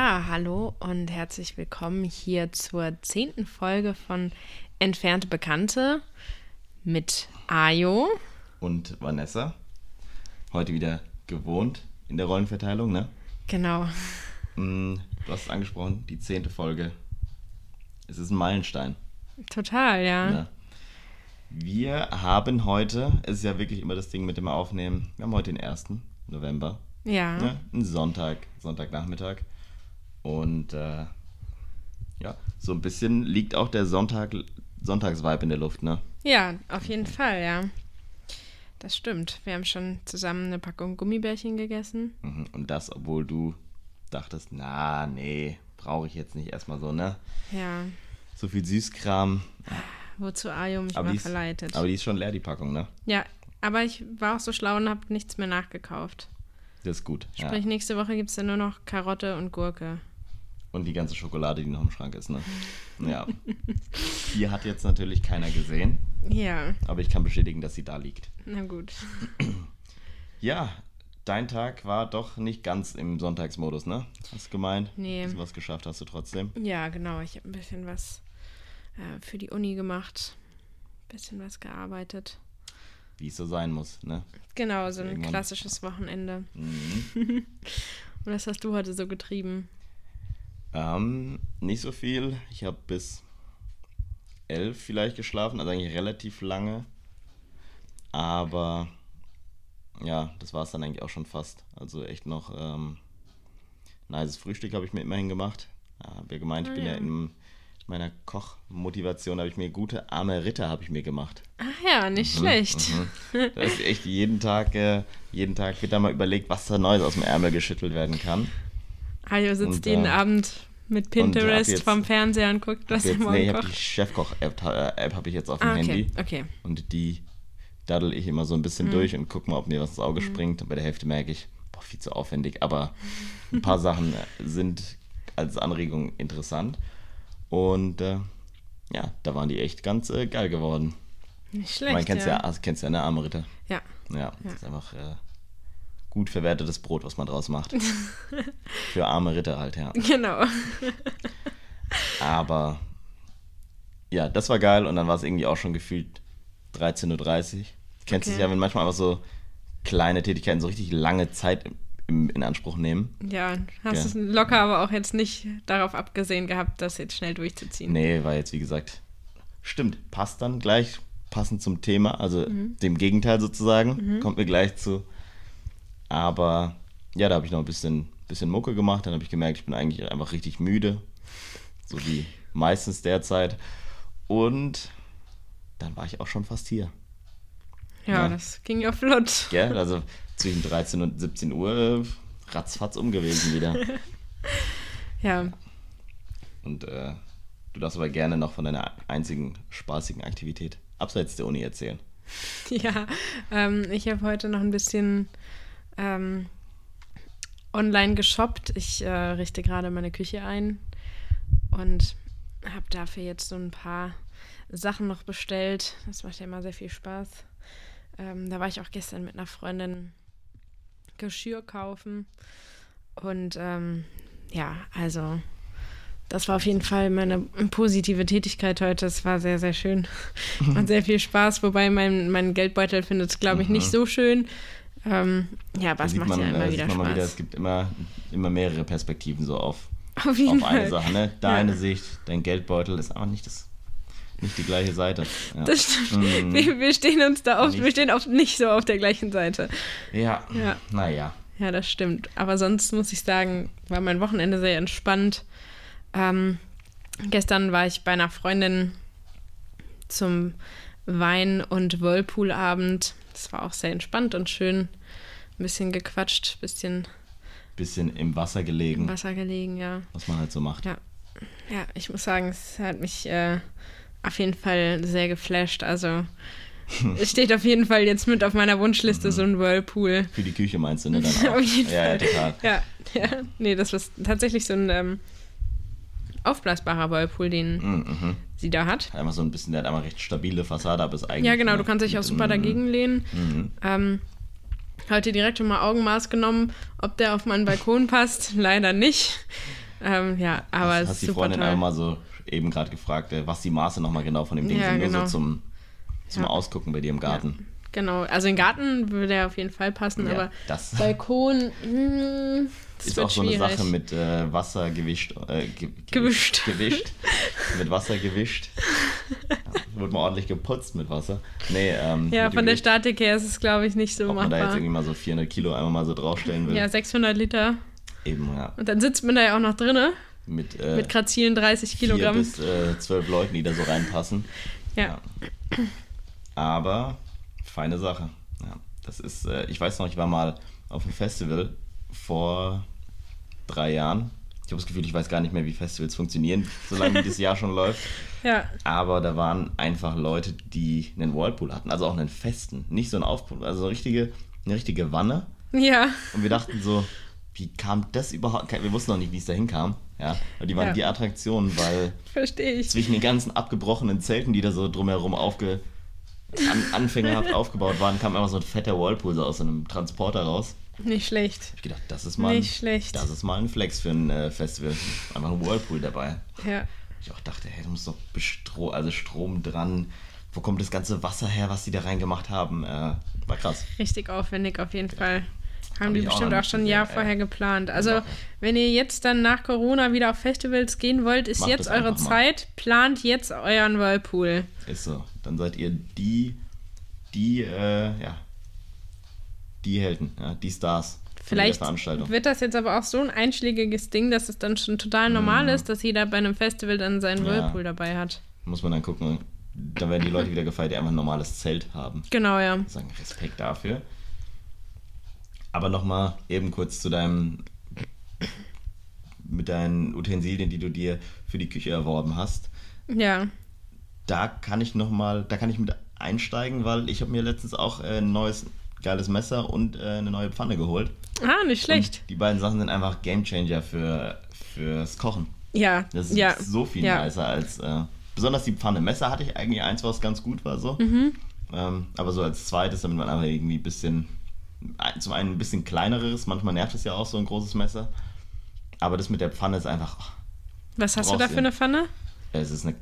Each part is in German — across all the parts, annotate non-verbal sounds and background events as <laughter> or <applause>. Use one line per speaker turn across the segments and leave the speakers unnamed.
Ja, hallo und herzlich willkommen hier zur zehnten Folge von Entfernte Bekannte mit Ayo.
Und Vanessa. Heute wieder gewohnt in der Rollenverteilung, ne?
Genau.
Mm, Du hast es angesprochen, die zehnte Folge. Es ist ein Meilenstein.
Total, ja.
Ne? Wir haben heute, es ist ja wirklich immer das Ding mit dem Aufnehmen, wir haben heute den 1. November.
Ja.
Ne? Ein Sonntag, Sonntagnachmittag. Und äh, ja, so ein bisschen liegt auch der Sonntag, Sonntagsvibe in der Luft, ne?
Ja, auf jeden Fall, ja. Das stimmt. Wir haben schon zusammen eine Packung Gummibärchen gegessen.
Mhm. Und das, obwohl du dachtest, na, nee, brauche ich jetzt nicht erstmal so, ne?
Ja.
So viel Süßkram.
Wozu Ayo mich
Aber
mal
ist,
verleitet.
aber die ist schon leer, die Packung, ne?
ja, aber ich war auch so schlau und habe nichts mehr nachgekauft.
Das ist gut. Ja.
Sprich, nächste Woche gibt es dann nur noch Karotte und Gurke.
Und die ganze Schokolade, die noch im Schrank ist, ne? Ja. Die hat jetzt natürlich keiner gesehen,
Ja,
aber ich kann bestätigen, dass sie da liegt.
na gut.
Ja, dein Tag war doch nicht ganz im Sonntagsmodus, ne? Hast du gemeint?
Nee.
Bisschen was geschafft hast du trotzdem.
Ja, genau. Ich habe ein bisschen was äh, für die Uni gemacht. Ein bisschen was gearbeitet.
Wie es so sein muss, ne?
Genau, so ein
Irgendwann-
klassisches Wochenende.
Mhm. <laughs>
Und was hast du heute so getrieben?
Ähm, nicht so viel. Ich habe bis elf vielleicht geschlafen, also eigentlich relativ lange. Aber ja, das war es dann eigentlich auch schon fast. Also echt noch ähm, nices Frühstück habe ich mir immerhin gemacht. Ja, habe ja gemeint, ich
Ah,
bin ja,
ja.
in meiner Kochmotivation, habe ich mir gute arme Ritter habe ich mir gemacht.
Ach ja, nicht schlecht.
Mhm. <laughs> Da ist echt jeden Tag, äh, jeden Tag wird da mal überlegt, was da Neues aus dem Ärmel geschüttelt werden kann.
Ayo sitzt
Und,
jeden
äh,
Abend mit
hab
Pinterest
jetzt-
vom Fernseher und guckt, was er
Jetzt,
morgen
nee, ich habe die
kocht.
Chefkoch-App äh, App habe ich jetzt auf dem
Ah, okay,
Handy.
okay.
Und die daddel ich immer so ein
Mhm.
bisschen durch und gucke mal, ob mir was ins Auge springt. Und bei der Hälfte merke ich, boah, viel zu aufwendig. Aber ein paar <laughs> Sachen äh, sind als Anregung interessant. Und äh, ja, da waren die echt ganz äh, geil geworden.
Nicht schlecht.
Man kennt ja,
ja.
ja, kennst ja, ne, arme Ritter.
ja.
Ja, das ist einfach äh, gut verwertetes Brot, was man draus macht. <laughs> Für arme Ritter halt, ja.
Genau.
Aber ja, das war geil und dann war es irgendwie auch schon gefühlt 13.30 Uhr. Kennst du es
Okay.
ja, wenn manchmal einfach so kleine Tätigkeiten so richtig lange Zeit im, im, in Anspruch nehmen?
Ja, hast
Ja.
es locker aber auch jetzt nicht darauf abgesehen gehabt, das jetzt schnell durchzuziehen.
Nee, war jetzt wie gesagt, stimmt, passt dann gleich, passend zum Thema, also dem Gegenteil sozusagen, kommt mir gleich zu. Aber ja, da habe ich noch ein bisschen, bisschen Mucke gemacht, dann habe ich gemerkt, ich bin eigentlich einfach richtig müde, so wie meistens derzeit. Und dann war ich auch schon fast hier.
Ja,
Ja.
das ging ja flott.
Gell? Also zwischen 13 und 17 Uhr äh, ratzfatz um gewesen wieder. <laughs>
Ja,
Und äh, du darfst aber gerne noch von deiner einzigen spaßigen Aktivität abseits der Uni erzählen. <laughs>
ja. Ähm, ich habe heute noch ein bisschen ähm, online geshoppt. Ich äh, richte gerade meine Küche ein und habe dafür jetzt so ein paar Sachen noch bestellt. Das macht ja immer sehr viel Spaß. Ähm, da war ich auch gestern mit einer Freundin Geschirr kaufen. Und ähm, ja, also das war auf jeden Fall meine positive Tätigkeit heute. Es war sehr, sehr schön. <laughs> Macht sehr viel Spaß, wobei mein, mein Geldbeutel findet es, glaube ich, nicht so schön. Ähm, ja,
sieht
macht
man,
ja immer
äh,
wieder
sieht man mal wieder,
Spaß.
es gibt immer, immer mehrere Perspektiven so auf,
auf
auf eine. Sache. Ne? Deine
Ja.
Sicht, dein Geldbeutel ist aber nicht, das, nicht die gleiche Seite. Ja,
Das stimmt.
Mhm.
Wir, wir stehen uns da oft, wir
Nicht.
stehen oft nicht so auf der gleichen Seite.
ja.
Ja.
naja.
Ja, das stimmt. Aber sonst muss ich sagen, war mein Wochenende sehr entspannt. Ähm, gestern war ich bei einer Freundin zum Wein- und Whirlpool-Abend. Das war auch sehr entspannt und schön. Ein bisschen gequatscht, ein bisschen
Bisschen im Wasser gelegen,
im Wasser gelegen, ja.
was man halt so macht.
Ja, ja ich muss sagen, es hat mich äh, auf jeden Fall sehr geflasht. Also <laughs> es steht auf jeden Fall jetzt mit auf meiner Wunschliste so ein Whirlpool.
Für die Küche meinst du, ne? <laughs> Dann.
Auf jeden
ja, ja,
Fall.
total.
Ja, ja. Nee, das war tatsächlich so ein ähm, aufblasbarer Whirlpool, den
Mhm, mhm.
sie da hat.
Einmal so ein bisschen, der hat einmal recht stabile Fassade, aber ist eigentlich.
Ja, genau, du kannst dich auch super
mhm,
dagegen lehnen.
Mhm.
Ähm, heute direkt schon mal Augenmaß genommen, ob der auf meinen Balkon passt. <laughs> Leider nicht. Ähm, ja, aber
hast,
es
hast die Freundin
toll.
einmal mal so eben gerade gefragt, äh, was die Maße nochmal genau von dem Ding
Ja,
sind, nur
genau.
so zum, zum
Ja.
Ausgucken bei dir im Garten.
Genau, also den Garten würde er auf jeden Fall passen,
Ja,
aber
das <laughs>
Balkon, mh, das
ist auch so eine
schwierig.
Sache mit äh, Wasser gewischt. Äh, ge
Gewischt.
Gewischt. <laughs> mit Wasser gewischt. Ja, wird mal ordentlich geputzt mit Wasser. Nee, ähm,
Ja,
mit
von der Statik her ist es, glaube ich, nicht so
Ob man da jetzt
machbar.
irgendwie mal so 400 Kilo einmal mal so draufstellen will.
Ja, 600 Liter.
Eben, ja.
Und dann sitzt man da ja auch noch drinne
Mit, äh,
mit grazilen 30
vier
Kilogramm.
bis äh, zwölf Leuten, die da so reinpassen.
ja.
Aber feine Sache. Ja, das ist, äh, ich weiß noch, ich war mal auf einem Festival vor drei Jahren. Ich habe das Gefühl, ich weiß gar nicht mehr, wie Festivals funktionieren, solange dieses Jahr schon läuft. <laughs>
ja,
Aber da waren einfach Leute, die einen Whirlpool hatten, also auch einen festen, nicht so einen Aufpool, also eine richtige, eine richtige Wanne.
ja,
Und wir dachten so, wie kam das überhaupt? Wir wussten noch nicht, wie es dahin kam. Ja, und die waren
Ja.
die Attraktion, weil
verstehe ich.
zwischen den ganzen abgebrochenen Zelten, die da so drumherum aufge, an, anfängerhaft aufgebaut waren, kam einfach so ein fetter Whirlpool so aus einem Transporter raus.
Nicht schlecht.
Ich gedacht, das ist mal,
Nicht schlecht.
das ist mal ein Flex für ein äh, Festival. Einfach ein Whirlpool dabei.
Ja.
Ich auch dachte, hey, da muss doch Bestro also Strom dran. Wo kommt das ganze Wasser her, was die da reingemacht haben? Äh, war krass.
Richtig aufwendig auf jeden Fall. Haben
Hab
die
auch
bestimmt auch
nicht
schon ein Jahr vorher
ey.
geplant. Also, wenn ihr jetzt dann nach Corona wieder auf Festivals gehen wollt, ist
Macht
jetzt eure
einfach mal.
Zeit. Plant jetzt euren Whirlpool.
Ist so. Dann seid ihr die, die, äh, ja, die Helden, ja, die Stars
Vielleicht wird das jetzt aber auch so ein einschlägiges Ding, dass es dann schon total normal ist, dass jeder bei einem Festival dann seinen
Mhm. Ja.
Whirlpool dabei hat.
Muss man dann gucken. Da werden die Leute wieder gefeiert, die einfach ein normales Zelt haben.
Genau, ja.
Sagen Respekt dafür. Aber nochmal eben kurz zu deinem, mit deinen Utensilien, die du dir für die Küche erworben hast.
Ja.
Da kann ich nochmal, da kann ich mit einsteigen, weil ich habe mir letztens auch äh, ein neues geiles Messer und äh, eine neue Pfanne geholt.
Ah, nicht schlecht.
Und die beiden Sachen sind einfach Gamechanger für, fürs Kochen.
Ja.
Das ist
ja.
so viel
ja.
nicer als. Äh, besonders die Pfanne. Messer hatte ich eigentlich eins, was ganz gut war so.
Mhm.
Ähm, aber so als zweites, damit man einfach irgendwie ein bisschen. Zum einen ein bisschen kleineres, manchmal nervt es ja auch so ein großes Messer. Aber das mit der Pfanne ist einfach. ach,
Was hast du da für eine Pfanne?
es ist eine.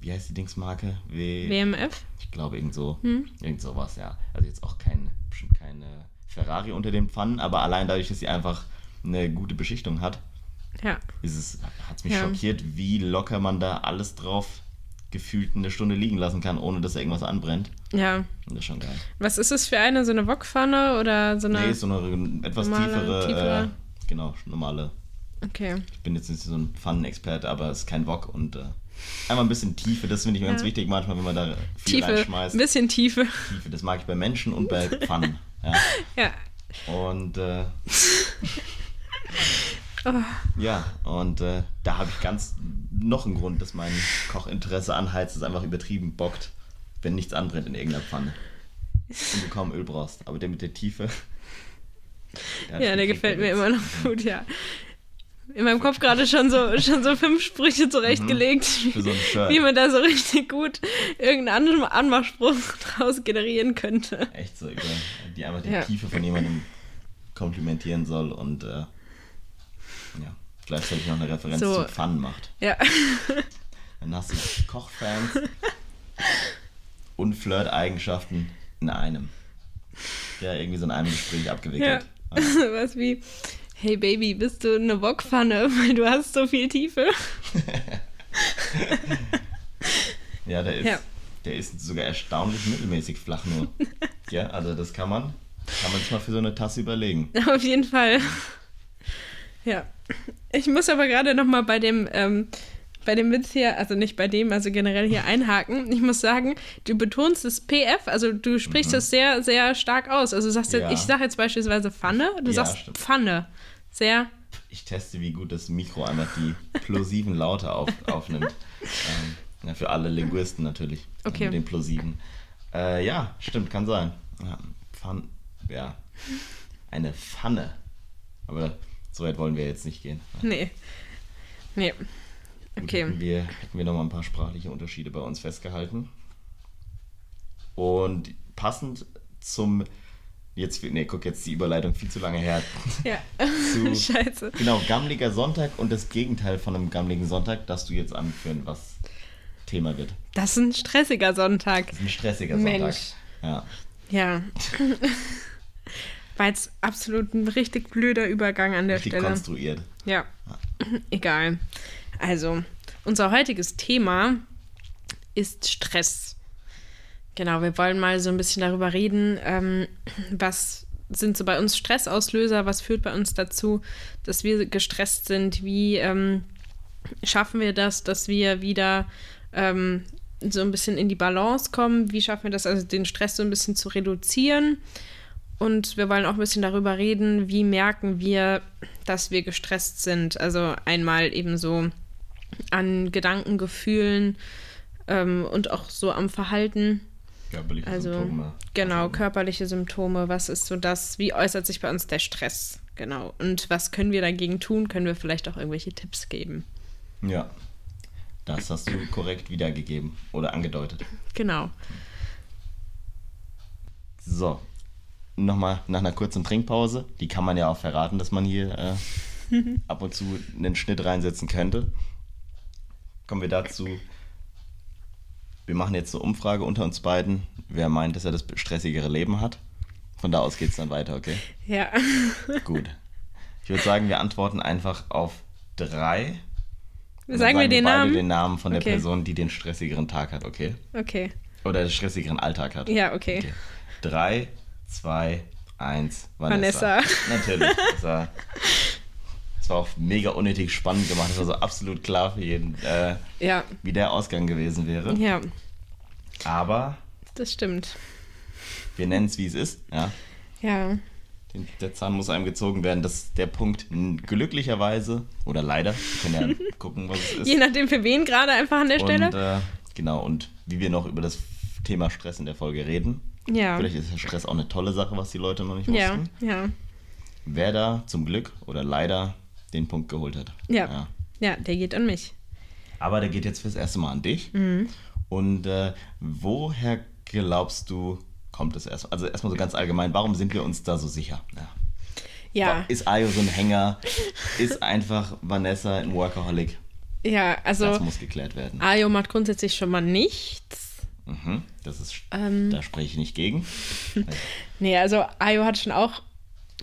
Wie heißt die Dingsmarke? W.
WMF?
Ich glaube, irgend so.
Hm?
Irgend sowas, ja. Also jetzt auch kein, bestimmt keine Ferrari unter den Pfannen, aber allein dadurch, dass sie einfach eine gute Beschichtung hat,
Ja.
ist es, hat es mich
Ja.
schockiert, wie locker man da alles drauf gefühlt eine Stunde liegen lassen kann, ohne dass irgendwas anbrennt.
Ja.
Das ist schon geil.
Was ist es für eine? So eine Wokpfanne oder so eine.
Nee, ist so eine etwas
normale,
tiefere,
tiefere?
Äh, genau, normale.
okay.
Ich bin jetzt nicht so ein Pfannenexperte, aber es ist kein Wok und äh, einfach ein bisschen Tiefe, das finde ich ganz
Ja.
wichtig manchmal, wenn man da viel
Tiefe.
reinschmeißt.
Ein bisschen Tiefe.
Tiefe, das mag ich bei Menschen und bei <laughs> Pfannen. Ja.
Ja.
Und äh, <laughs>
Oh.
ja, und äh, da habe ich ganz noch einen Grund, dass mein Kochinteresse anheizt, es einfach übertrieben bockt, wenn nichts anbrennt in irgendeiner Pfanne. Und du kaum Öl brauchst. Aber der mit der Tiefe.
Ja, der gefällt mir immer noch gut, ja. In meinem Kopf gerade schon so, schon so fünf Sprüche zurechtgelegt,
Mhm. So
wie man da so richtig gut irgendeinen An- Anmachspruch draus generieren könnte.
Echt so, die einfach die
Ja.
Tiefe von jemandem komplimentieren soll und äh, ja, gleichzeitig noch eine Referenz
So.
zu Pfannen macht.
Ja.
Dann hast du Kochfans und Flirt-Eigenschaften in einem. Ja, irgendwie so in einem Gespräch
ja.
abgewickelt. <laughs>
Was wie, hey Baby, bist du eine Wokpfanne, <laughs> weil du hast so viel Tiefe? <laughs>
Ja, der ist,
Ja.
der ist sogar erstaunlich mittelmäßig flach nur. <laughs> ja, also das kann man, kann man sich mal für so eine Tasse überlegen.
Auf jeden Fall. Ja. Ich muss aber gerade noch mal bei dem, ähm, bei dem Witz hier, also nicht bei dem, also generell hier einhaken. Ich muss sagen, du betonst das PF, also du sprichst das sehr, sehr stark aus. Also sagst jetzt,
Mhm. Ja.
ich sage jetzt beispielsweise Pfanne, du
Ja,
sagst
stimmt.
Pfanne. Sehr,
Ich teste, wie gut das Mikro einfach die plosiven Laute auf, aufnimmt. Ähm, ja, für alle Linguisten natürlich. äh,
Okay.
Mit den plosiven. Äh, ja, stimmt, kann sein. Ja, Pfann, ja. Eine Pfanne. Aber so weit wollen wir jetzt nicht gehen.
nee. Nee.
Gut,
Okay.
Hätten wir, hätten wir noch mal ein paar sprachliche Unterschiede bei uns festgehalten. Und passend zum Jetzt, nee, guck, jetzt die Überleitung viel zu lange her. <laughs>
Ja. <laughs>
Zu, <laughs>
Scheiße.
Genau, gammeliger Sonntag und das Gegenteil von einem gammeligen Sonntag, darfst du jetzt anführen, was Thema wird.
Das ist ein stressiger Sonntag.
Das ist ein stressiger Sonntag.
Mensch.
Ja.
Ja. War jetzt absolut ein richtig blöder Übergang an der
Richtig
Stelle.
konstruiert.
Ja, egal. Also, unser heutiges Thema ist Stress. Genau, wir wollen mal so ein bisschen darüber reden, ähm, was sind so bei uns Stressauslöser, was führt bei uns dazu, dass wir gestresst sind, wie ähm, schaffen wir das, dass wir wieder ähm, so ein bisschen in die Balance kommen, wie schaffen wir das, also den Stress so ein bisschen zu reduzieren. Und wir wollen auch ein bisschen darüber reden, wie merken wir, dass wir gestresst sind. Also einmal eben so an Gedanken, Gefühlen ähm, und auch so am Verhalten.
Körperliche
Also
Symptome.
genau, körperliche Symptome, was ist so das, wie äußert sich bei uns der Stress? Genau. Und was können wir dagegen tun? Können wir vielleicht auch irgendwelche Tipps geben?
Ja. Das hast du korrekt wiedergegeben oder angedeutet.
Genau.
So. Nochmal nach einer kurzen Trinkpause. Die kann man ja auch verraten, dass man hier äh, <laughs> ab und zu einen Schnitt reinsetzen könnte. Kommen wir dazu. Wir machen jetzt eine Umfrage unter uns beiden. Wer meint, dass er das stressigere Leben hat? Von da aus geht es dann weiter, okay?
Ja. <laughs>
Gut. Ich würde sagen, wir antworten einfach auf drei. Dann
Sagen wir den
beide
Namen?
den Namen von der
Okay.
Person, die den stressigeren Tag hat, okay?
Okay.
Oder den stressigeren Alltag hat.
Ja, okay.
Okay. Drei, zwei, eins, Vanessa.
Vanessa.
Natürlich. War, <laughs> das war auch mega unnötig spannend gemacht. Das war so absolut klar für jeden, äh,
Ja.
wie der Ausgang gewesen wäre.
Ja,
Aber
das stimmt.
wir nennen es, wie es ist. Ja.
Ja.
Den, der Zahn muss einem gezogen werden. Das ist der Punkt. Glücklicherweise oder leider. Wir können ja <laughs> gucken, was es ist.
Je nachdem für wen gerade einfach an der Stelle.
Und äh, genau, und wie wir noch über das Thema Stress in der Folge reden.
ja.
Vielleicht ist Stress auch eine tolle Sache, was die Leute noch nicht
Ja,
wussten.
ja.
Wer da zum Glück oder leider den Punkt geholt hat.
Ja. Ja, der geht an mich.
Aber der geht jetzt fürs erste Mal an dich.
Mhm.
Und äh, woher glaubst du, kommt es erst? Also erstmal so ganz allgemein, warum sind wir uns da so sicher? Ja.
Ja,
Ist Ayo so ein Hänger? Ist einfach Vanessa ein Workaholic?
ja, also
das muss geklärt werden.
Ayo macht grundsätzlich schon mal nichts.
Mhm, das ist,
Ähm,
da spreche ich nicht gegen. <laughs>
Nee, also Ayo hat schon auch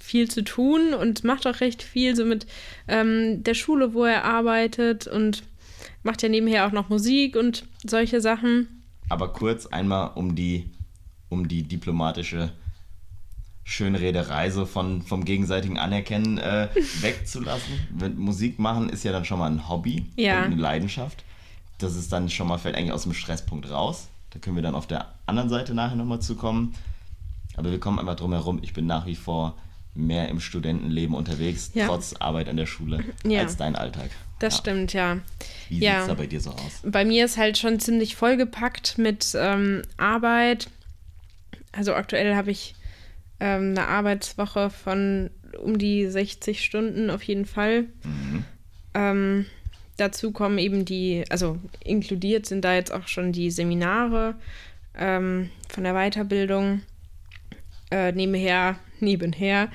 viel zu tun und macht auch recht viel so mit ähm, der Schule, wo er arbeitet und macht ja nebenher auch noch Musik und solche Sachen.
Aber kurz einmal um die, um die diplomatische Schönrederei so von, vom gegenseitigen Anerkennen äh, <laughs> wegzulassen. Musik machen ist ja dann schon mal ein Hobby
Ja.
und eine Leidenschaft. Das ist dann schon mal, fällt eigentlich aus dem Stresspunkt raus. Da können wir dann auf der anderen Seite nachher nochmal zukommen. Aber wir kommen einfach drum herum. Ich bin nach wie vor mehr im Studentenleben unterwegs,
Ja.
trotz Arbeit an der Schule,
Ja.
als dein Alltag.
Das
Ja.
stimmt, ja.
Wie
Ja.
sieht es da bei dir so aus?
Bei mir ist halt schon ziemlich vollgepackt mit ähm, Arbeit. Also aktuell habe ich ähm, eine Arbeitswoche von um die 60 Stunden auf jeden Fall.
Mhm.
Ähm, dazu kommen eben die, also inkludiert sind da jetzt auch schon die Seminare ähm, von der Weiterbildung. Äh, nebenher, nebenher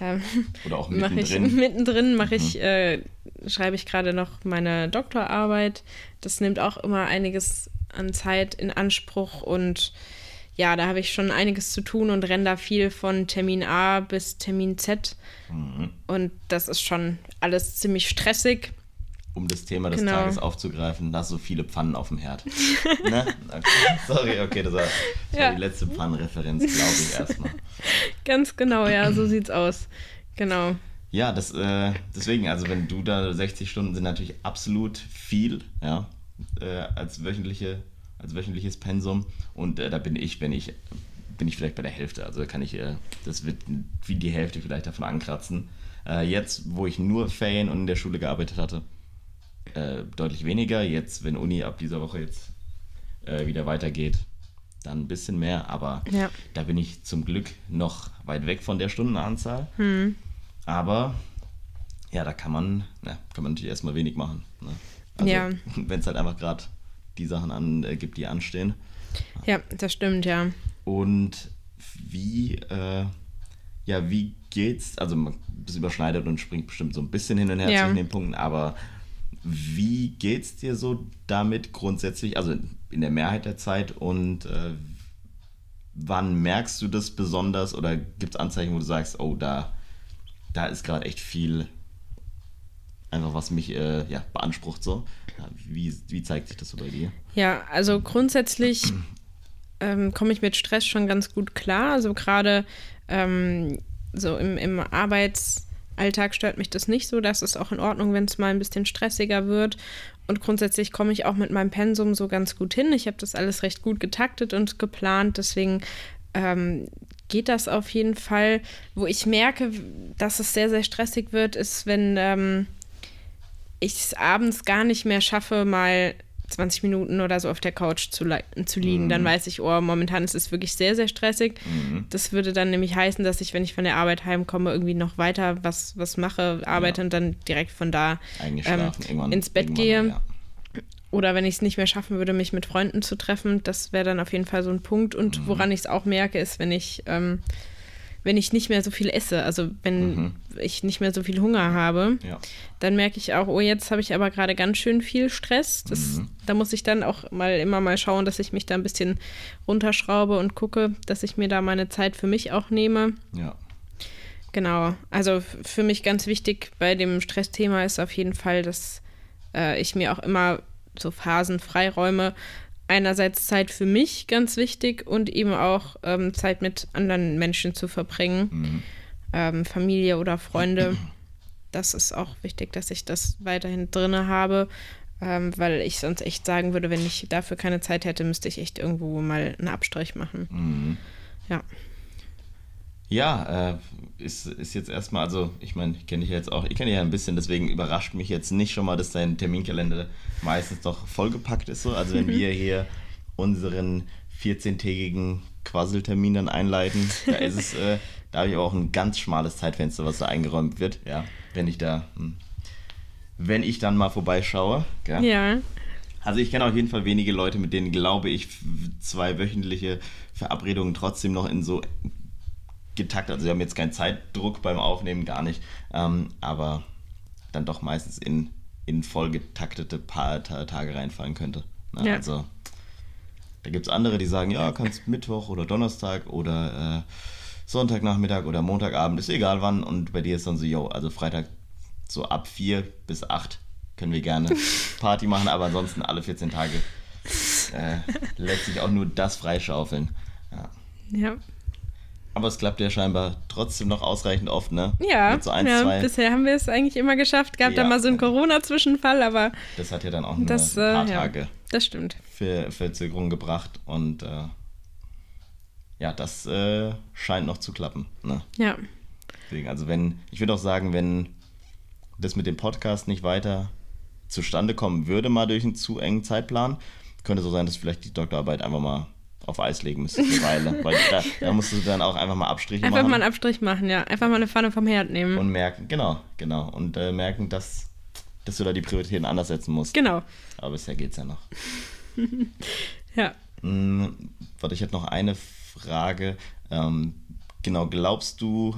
ähm,
Oder auch <laughs>
mache ich
mittendrin?
mittendrin mache ich äh, schreibe ich gerade noch meine Doktorarbeit. Das nimmt auch immer einiges an Zeit in Anspruch und ja, da habe ich schon einiges zu tun und renne da viel von Termin A bis Termin Z.
Mhm.
Und das ist schon alles ziemlich stressig.
Um das Thema des
Genau.
Tages aufzugreifen, da so viele Pfannen auf dem Herd. <laughs> ne? okay. Sorry, okay, das war, das
Ja.
war die letzte Pfannenreferenz, glaube ich erstmal.
Ganz genau, ja, so sieht's aus. Genau.
Ja, das, äh, deswegen, also wenn du da 60 Stunden sind natürlich absolut viel, ja, äh, als wöchentliche, als wöchentliches Pensum. Und äh, da bin ich, wenn ich, bin ich vielleicht bei der Hälfte. Also da kann ich, äh, das wird wie die Hälfte vielleicht davon ankratzen. Äh, jetzt, wo ich nur Ferien und in der Schule gearbeitet hatte, äh, deutlich weniger. Jetzt, wenn Uni ab dieser Woche jetzt äh, wieder weitergeht, dann ein bisschen mehr. Aber
Ja.
da bin ich zum Glück noch weit weg von der Stundenanzahl. Aber ja, da kann man, na, kann man natürlich erstmal wenig machen. Ne? Also,
Ja. <laughs>
Wenn es halt einfach gerade die Sachen an, äh, gibt, die anstehen.
Ja, das stimmt, ja.
Und wie, äh, ja, wie geht's? Also, das überschneidet und springt bestimmt so ein bisschen hin und her
Ja.
zwischen den Punkten, aber wie geht's dir so damit grundsätzlich? Also, in der Mehrheit der Zeit und äh, wann merkst du das besonders oder gibt es Anzeichen, wo du sagst, oh, da, da ist gerade echt viel, einfach was mich äh, ja, beansprucht so. Wie, wie zeigt sich das so bei dir?
Ja, also grundsätzlich ähm, komme ich mit Stress schon ganz gut klar. Also gerade ähm, so im, im Arbeitsalltag stört mich das nicht so. Das ist auch in Ordnung, wenn es mal ein bisschen stressiger wird. Und grundsätzlich komme ich auch mit meinem Pensum so ganz gut hin. Ich habe das alles recht gut getaktet und geplant. Deswegen ähm, geht das auf jeden Fall. Wo ich merke, dass es sehr, sehr stressig wird, ist, wenn ähm, ich es abends gar nicht mehr schaffe, mal 20 Minuten oder so auf der Couch zu, zu liegen. Dann weiß ich, oh, momentan ist es wirklich sehr, sehr stressig. Das würde dann nämlich heißen, dass ich, wenn ich von der Arbeit heimkomme, irgendwie noch weiter was, was mache, arbeite
Ja.
und dann direkt von da ähm, ins Bett gehe.
ja.
Oder wenn ich es nicht mehr schaffen würde, mich mit Freunden zu treffen, das wäre dann auf jeden Fall so ein Punkt. Und woran ich es auch merke, ist, wenn ich, ähm, wenn ich nicht mehr so viel esse, also wenn ich nicht mehr so viel Hunger habe,
Ja.
dann merke ich auch, oh, jetzt habe ich aber gerade ganz schön viel Stress. Das, Da muss ich dann auch mal immer mal schauen, dass ich mich da ein bisschen runterschraube und gucke, dass ich mir da meine Zeit für mich auch nehme.
ja.
Genau, also für mich ganz wichtig bei dem Stressthema ist auf jeden Fall, dass äh, ich mir auch immer so Phasen freiräume. Einerseits Zeit für mich ganz wichtig und eben auch ähm, Zeit mit anderen Menschen zu verbringen,
Mhm.
ähm, Familie oder Freunde. <clears throat> Das ist auch wichtig, dass ich das weiterhin drinne habe, ähm, weil ich sonst echt sagen würde, wenn ich dafür keine Zeit hätte, müsste ich echt irgendwo mal einen Abstrich machen.
Mhm.
Ja.
Ja, äh, ist, ist jetzt erstmal, also ich meine, ich kenne dich ja jetzt auch, ich kenne dich ja ein bisschen, deswegen überrascht mich jetzt nicht schon mal, dass dein Terminkalender meistens doch vollgepackt ist so. Also wenn wir <laughs> hier unseren 14-tägigen Quasseltermin dann einleiten, da ist es, äh, da habe ich auch ein ganz schmales Zeitfenster, was da eingeräumt wird, ja, wenn ich da, hm, wenn ich dann mal vorbeischaue, gell?
Ja.
Also ich kenne auf jeden Fall wenige Leute, mit denen glaube ich zwei wöchentliche Verabredungen trotzdem noch in so getakt. Also sie haben jetzt keinen Zeitdruck beim Aufnehmen, gar nicht. Ähm, aber dann doch meistens in, in voll getaktete paar Ta Tage reinfallen könnte. Na,
Ja.
Also da gibt es andere, die sagen, ja, kannst Mittwoch oder Donnerstag oder äh, Sonntagnachmittag oder Montagabend, ist egal wann. Und bei dir ist dann so, yo, also Freitag so ab 4 bis 8 können wir gerne <laughs> Party machen, aber ansonsten alle 14 Tage äh, lässt sich auch nur das freischaufeln. Ja.
Ja.
Aber es klappt ja scheinbar trotzdem noch ausreichend oft, ne?
Ja,
Mit so ein,
ja bisher haben wir es eigentlich immer geschafft. Gab da
Ja.
mal so einen Corona-Zwischenfall, aber
Das hat ja dann auch nur
das,
ein paar
äh, ja,
Tage
das stimmt.
für Verzögerung gebracht und äh, ja, das äh, scheint noch zu klappen. Ne?
Ja,
Deswegen, also wenn, ich würde auch sagen, wenn das mit dem Podcast nicht weiter zustande kommen würde, mal durch einen zu engen Zeitplan, könnte so sein, dass vielleicht die Doktorarbeit einfach mal auf Eis legen müsste für eine Weile. Weil da, da musst du dann auch einfach mal Abstriche
einfach
machen
mal einen Abstrich machen, ja. Einfach mal eine Pfanne vom Herd nehmen.
und merken, genau, genau. Und äh, merken, dass, dass du da die Prioritäten anders setzen musst.
genau,
Aber bisher geht es ja noch. <laughs>
ja.
Hm, warte, ich hätte noch eine Frage. Ähm, genau, glaubst du,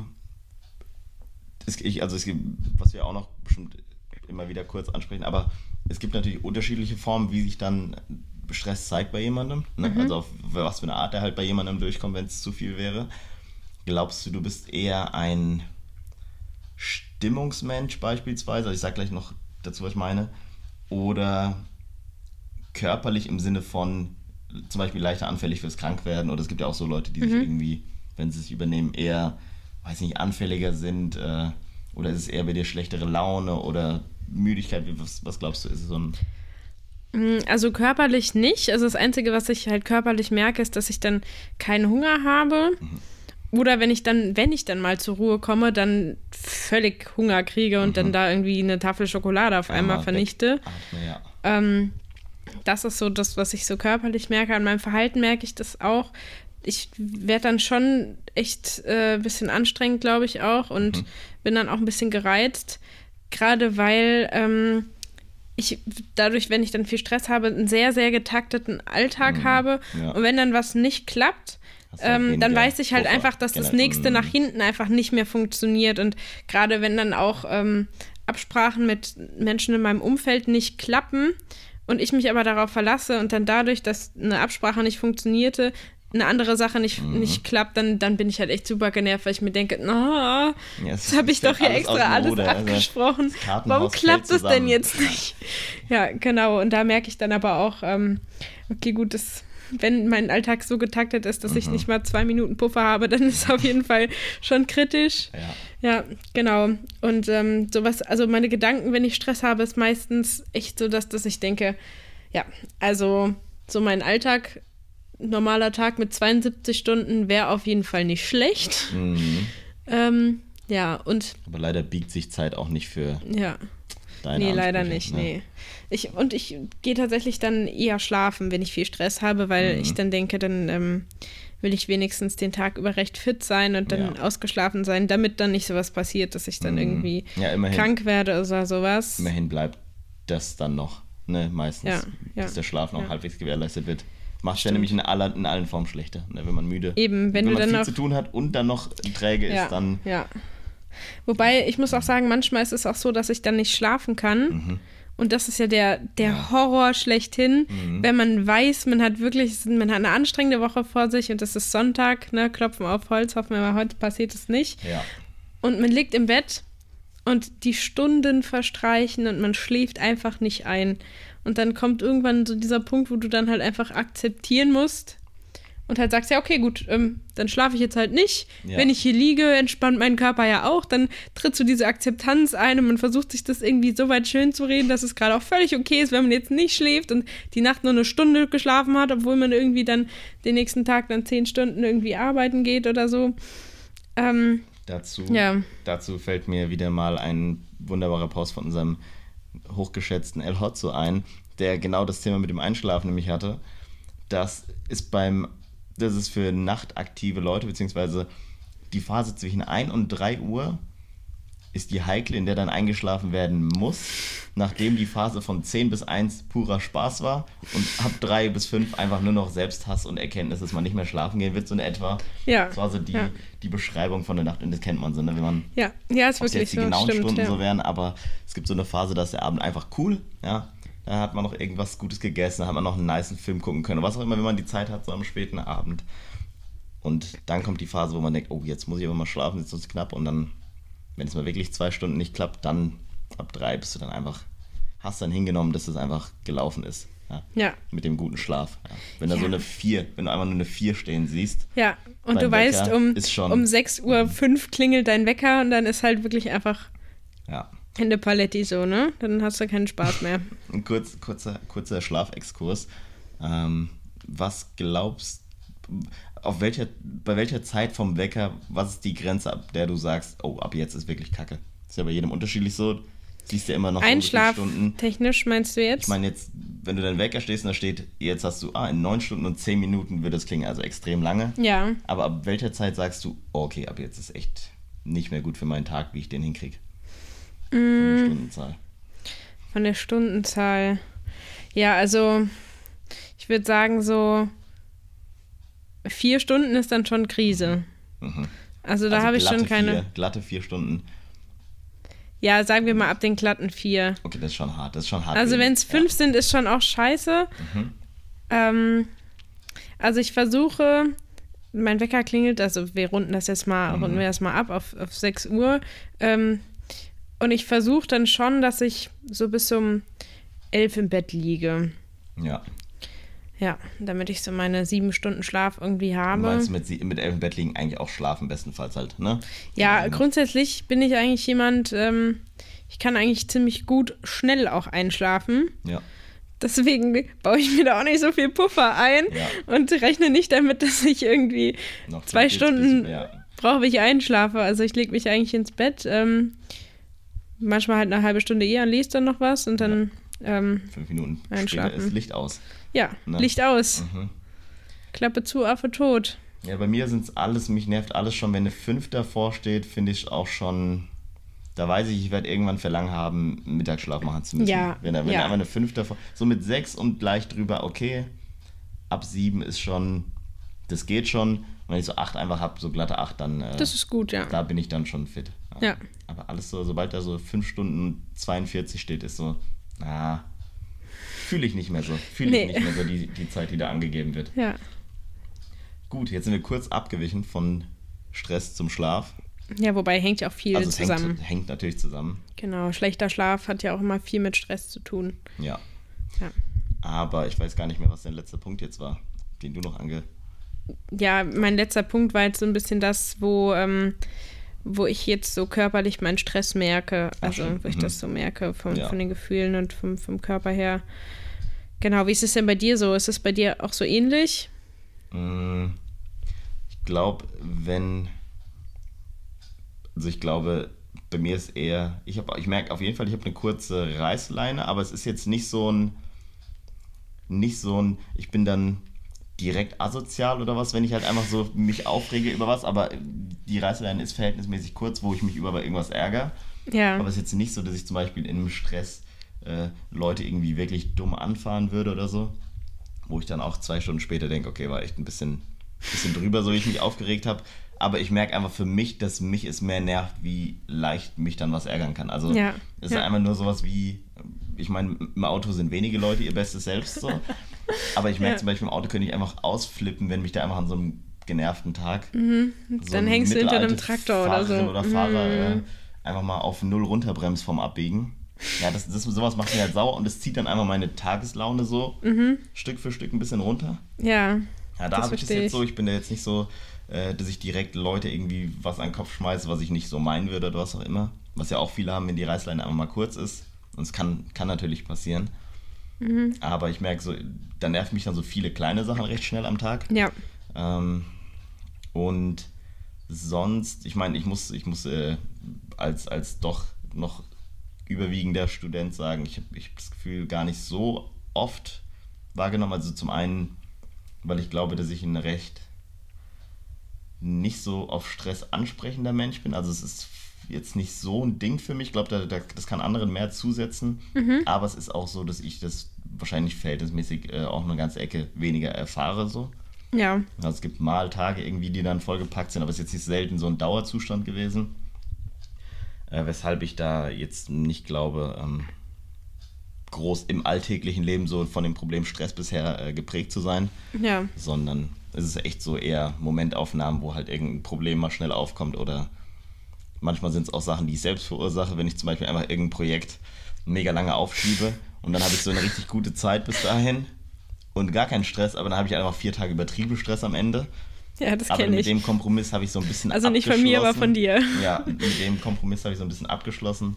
es, ich, also es gibt, was wir auch noch bestimmt immer wieder kurz ansprechen, aber es gibt natürlich unterschiedliche Formen, wie sich dann Stress zeigt bei jemandem. Ne? Also auf was für eine Art er halt bei jemandem durchkommt, wenn es zu viel wäre. Glaubst du, du bist eher ein Stimmungsmensch beispielsweise? Also ich sag gleich noch dazu, was ich meine. Oder körperlich im Sinne von zum Beispiel leichter anfällig fürs Krankwerden oder es gibt ja auch so Leute, die sich irgendwie, wenn sie sich übernehmen, eher, weiß nicht, anfälliger sind äh, oder ist es eher bei dir schlechtere Laune oder Müdigkeit? Was, was glaubst du, ist es so ein...
Mm, Also körperlich nicht. Also das Einzige, was ich halt körperlich merke, ist, dass ich dann keinen Hunger habe. Oder wenn ich dann, wenn ich dann mal zur Ruhe komme, dann völlig Hunger kriege und dann da irgendwie eine Tafel Schokolade auf einmal
Einmal
vernichte.
ja.
Ähm, das ist so das, was ich so körperlich merke. An meinem Verhalten merke ich das auch. Ich werde dann schon echt äh, ein bisschen anstrengend, glaube ich auch, und bin dann auch ein bisschen gereizt. Gerade weil ähm, ich dadurch, wenn ich dann viel Stress habe, einen sehr, sehr getakteten Alltag mhm. habe. Ja. Und wenn dann was nicht klappt, ähm, dann weiß ich halt Puffer. einfach, dass das nächste nach hinten einfach nicht mehr funktioniert. Und gerade wenn dann auch ähm, Absprachen mit Menschen in meinem Umfeld nicht klappen und ich mich aber darauf verlasse und dann dadurch, dass eine Absprache nicht funktionierte, eine andere Sache nicht, mhm. nicht klappt, dann, dann bin ich halt echt super genervt, weil ich mir denke, na, oh, ja, das habe ich doch hier extra alles Ruder, also abgesprochen. Also Warum klappt das denn jetzt nicht? Ja, genau. Und da merke ich dann aber auch, ähm, okay, gut, das wenn mein Alltag so getaktet ist, dass mhm. ich nicht mal zwei Minuten Puffer habe, dann ist es auf jeden Fall schon kritisch. Ja, ja genau. Und ähm, sowas, also meine Gedanken, wenn ich Stress habe, ist meistens echt so, dass, dass ich denke, ja, also so mein Alltag, normaler Tag mit 72 Stunden wäre auf jeden Fall nicht schlecht. Mhm. Ähm, ja, und.
Aber leider biegt sich Zeit auch nicht für.
Ja. Deine nee, leider nicht, ne? nee. Ich, und ich gehe tatsächlich dann eher schlafen, wenn ich viel Stress habe, weil mhm. ich dann denke, dann ähm, will ich wenigstens den Tag über recht fit sein und dann ja. ausgeschlafen sein, damit dann nicht sowas passiert, dass ich dann mhm. irgendwie ja, krank werde oder sowas.
Immerhin bleibt das dann noch, ne, meistens, ja, dass der Schlaf noch halbwegs gewährleistet wird. Macht ja nämlich in, aller, in allen Formen schlechter, ne, wenn man müde
Eben, wenn,
wenn
man
viel zu tun hat und dann noch träge ist, dann
ja. Wobei, ich muss auch sagen, manchmal ist es auch so, dass ich dann nicht schlafen kann. Mhm. Und das ist ja der, der Horror schlechthin, mhm. wenn man weiß, man hat wirklich, man hat eine anstrengende Woche vor sich und es ist Sonntag, ne, klopfen auf Holz, hoffen wir mal, heute passiert es nicht.
Ja.
Und man liegt im Bett und die Stunden verstreichen und man schläft einfach nicht ein. Und dann kommt irgendwann so dieser Punkt, wo du dann halt einfach akzeptieren musst, und halt sagst, ja, okay, gut, ähm, dann schlafe ich jetzt halt nicht. Ja. Wenn ich hier liege, entspannt mein Körper ja auch. Dann tritt so diese Akzeptanz ein und man versucht sich das irgendwie so weit schön zu reden, dass es gerade auch völlig okay ist, wenn man jetzt nicht schläft und die Nacht nur eine Stunde geschlafen hat, obwohl man irgendwie dann den nächsten Tag dann zehn Stunden irgendwie arbeiten geht oder so. Ähm,
dazu, ja. dazu fällt mir wieder mal ein wunderbarer Post von unserem hochgeschätzten El Hotzo ein, der genau das Thema mit dem Einschlafen nämlich hatte. Das ist beim das ist für nachtaktive Leute, beziehungsweise die Phase zwischen 1 und 3 Uhr ist die heikle, in der dann eingeschlafen werden muss, nachdem die Phase von 10 bis 1 purer Spaß war und ab 3 bis 5 einfach nur noch Selbsthass und Erkenntnis, dass man nicht mehr schlafen gehen wird, so in etwa.
Ja.
Das war so die, ja. die Beschreibung von der Nacht und das kennt man so, ne? wenn man
ja, ja ist wirklich
jetzt die
so,
genauen
stimmt,
Stunden
ja.
so wären, aber es gibt so eine Phase, da ist der Abend einfach cool, ja, da hat man noch irgendwas Gutes gegessen, da hat man noch einen niceen Film gucken können. Was auch immer, wenn man die Zeit hat, so am späten Abend. Und dann kommt die Phase, wo man denkt, oh, jetzt muss ich aber mal schlafen, jetzt ist es knapp. Und dann, wenn es mal wirklich zwei Stunden nicht klappt, dann ab drei bist du dann einfach, hast dann hingenommen, dass es einfach gelaufen ist. Ja.
ja.
Mit dem guten Schlaf. Ja. Wenn da so eine vier, wenn du einfach nur eine vier stehen siehst.
Ja, und du Wecker weißt, um, um 6.05 Uhr klingelt dein Wecker und dann ist halt wirklich einfach.
Ja.
Hände Paletti so, ne? Dann hast du keinen Spaß mehr. <laughs>
Ein kurz, kurzer, kurzer Schlafexkurs. Ähm, was glaubst auf welcher, bei welcher Zeit vom Wecker, was ist die Grenze, ab der du sagst, oh, ab jetzt ist wirklich Kacke? Das ist ja bei jedem unterschiedlich so. Siehst ja immer noch
Einschlaf so Stunden. technisch meinst du jetzt?
Ich meine jetzt, wenn du deinen Wecker stehst und da steht, jetzt hast du, ah, in neun Stunden und zehn Minuten wird es klingen, also extrem lange.
Ja.
Aber ab welcher Zeit sagst du, oh, okay, ab jetzt ist echt nicht mehr gut für meinen Tag, wie ich den hinkriege?
Von der mm. Stundenzahl. Von der Stundenzahl. Ja, also ich würde sagen, so vier Stunden ist dann schon Krise. Mhm. Also da also habe ich schon keine.
Vier, glatte vier Stunden.
Ja, sagen wir mal ab den glatten vier.
Okay, das ist schon hart. Das ist schon hart.
Also wenn es fünf ja. sind, ist schon auch scheiße. Mhm. Ähm, also ich versuche, mein Wecker klingelt, also wir runden das jetzt mal, mhm. runden wir das mal ab auf, auf 6 Uhr. Ähm, und ich versuche dann schon, dass ich so bis um elf im Bett liege.
Ja.
Ja, damit ich so meine sieben Stunden Schlaf irgendwie habe. Du
meinst mit, mit elf im Bett liegen eigentlich auch schlafen, bestenfalls halt, ne?
Ja, ja grundsätzlich bin ich eigentlich jemand, ähm, ich kann eigentlich ziemlich gut schnell auch einschlafen.
Ja.
Deswegen baue ich mir da auch nicht so viel Puffer ein ja. und rechne nicht damit, dass ich irgendwie Noch zwei Stunden brauche, bis ich einschlafe. Also ich lege mich eigentlich ins Bett. Ähm, manchmal halt eine halbe Stunde eher und lese dann noch was und dann ja. ähm,
fünf Minuten einschlafen. später ist Licht aus.
Ja, ne? Licht aus. Mhm. Klappe zu, Affe tot.
Ja, bei mir sind es alles, mich nervt alles schon, wenn eine 5 davor steht, finde ich auch schon, da weiß ich, ich werde irgendwann Verlangen haben, Mittagsschlaf machen zu müssen.
Ja,
Wenn, wenn
ja.
einfach eine 5 davon, so mit 6 und leicht drüber, okay. Ab 7 ist schon, das geht schon. Und wenn ich so 8 einfach habe, so glatte 8, dann äh,
Das ist gut, ja.
da bin ich dann schon fit.
Ja.
Aber alles so, sobald da so 5 Stunden 42 steht, ist so, na, fühle ich nicht mehr so. Fühle
Nee.
ich nicht mehr so die, die Zeit, die da angegeben wird.
Ja.
Gut, jetzt sind wir kurz abgewichen von Stress zum Schlaf.
Ja, wobei hängt ja auch viel
Also
zusammen.
hängt, hängt natürlich zusammen.
Genau, schlechter Schlaf hat ja auch immer viel mit Stress zu tun.
Ja.
Ja.
Aber ich weiß gar nicht mehr, was dein letzter Punkt jetzt war, den du noch ange.
Ja, mein letzter Punkt war jetzt so ein bisschen das, wo, ähm, wo ich jetzt so körperlich meinen Stress merke. Also, wo ich
Mhm.
das so merke von,
Ja.
von den Gefühlen und vom, vom Körper her. Genau, wie ist es denn bei dir so? Ist es bei dir auch so ähnlich?
Mm, Ich glaube, wenn. Also ich glaube, bei mir ist eher. Ich, hab- ich merke auf jeden Fall, ich habe eine kurze Reißleine, aber es ist jetzt nicht so ein. Nicht so ein. Ich bin dann direkt asozial oder was, wenn ich halt einfach so mich aufrege über was, aber die Reißleine ist verhältnismäßig kurz, wo ich mich über irgendwas ärgere.
Ja.
Aber es ist jetzt nicht so, dass ich zum Beispiel in einem Stress äh, Leute irgendwie wirklich dumm anfahren würde oder so. Wo ich dann auch zwei Stunden später denke, okay, war echt ein bisschen, bisschen drüber, so wie ich mich aufgeregt habe. Aber ich merke einfach für mich, dass mich es mehr nervt, wie leicht mich dann was ärgern kann. Also
Ja,
es ist
ja.
einfach nur sowas wie, ich meine, im Auto sind wenige Leute ihr bestes Selbst so. <laughs> Aber ich merke
Ja.
zum Beispiel im Auto könnte ich einfach ausflippen, wenn mich da einfach an so einem genervten Tag so
Mhm. Dann
ein
hängst du hinter einem Traktor oder so.
Fahrerin oder Fahrer
Mhm.
äh, einfach mal auf Null runterbremst vom Abbiegen. Ja, das, das, sowas macht mich halt sauer und es zieht dann einfach meine Tageslaune so Stück für Stück ein bisschen runter.
Ja.
Ja, da
Mhm. Das
habe ich es jetzt so. Ich bin da jetzt nicht so, äh, dass ich direkt Leute irgendwie was an den Kopf schmeiße, was ich nicht so meinen würde oder was auch immer. Was ja auch viele haben, wenn die Reißleine einfach mal kurz ist. Und es kann, kann natürlich passieren.
Mhm.
Aber ich merke so, da nerven mich dann so viele kleine Sachen recht schnell am Tag.
Ja.
Ähm, und sonst, ich meine, ich muss, ich muss äh, als, als doch noch überwiegender Student sagen, ich habe ich hab das Gefühl gar nicht so oft wahrgenommen. Also zum einen, weil ich glaube, dass ich ein recht nicht so auf Stress ansprechender Mensch bin. Also es ist jetzt nicht so ein Ding für mich. Ich glaube, da, da, das kann anderen mehr zusetzen. Aber es ist auch so, dass ich das wahrscheinlich verhältnismäßig äh, auch eine ganze Ecke weniger erfahre so.
Ja.
Also es gibt mal Tage irgendwie, die dann vollgepackt sind, aber es ist jetzt nicht selten so ein Dauerzustand gewesen. Äh, weshalb ich da jetzt nicht glaube, ähm, groß im alltäglichen Leben so von dem Problem Stress bisher äh, geprägt zu sein,
Ja.
sondern es ist echt so eher Momentaufnahmen, wo halt irgendein Problem mal schnell aufkommt oder manchmal sind es auch Sachen, die ich selbst verursache, wenn ich zum Beispiel einfach irgendein Projekt mega lange aufschiebe und dann habe ich so eine richtig gute Zeit bis dahin und gar keinen Stress, aber dann habe ich einfach vier Tage übertrieben Stress am Ende.
Ja, das
Aber
kenne
mit
ich.
dem Kompromiss habe ich so ein bisschen
Also nicht von mir, aber von dir.
Ja, <laughs> mit dem Kompromiss habe ich so ein bisschen abgeschlossen,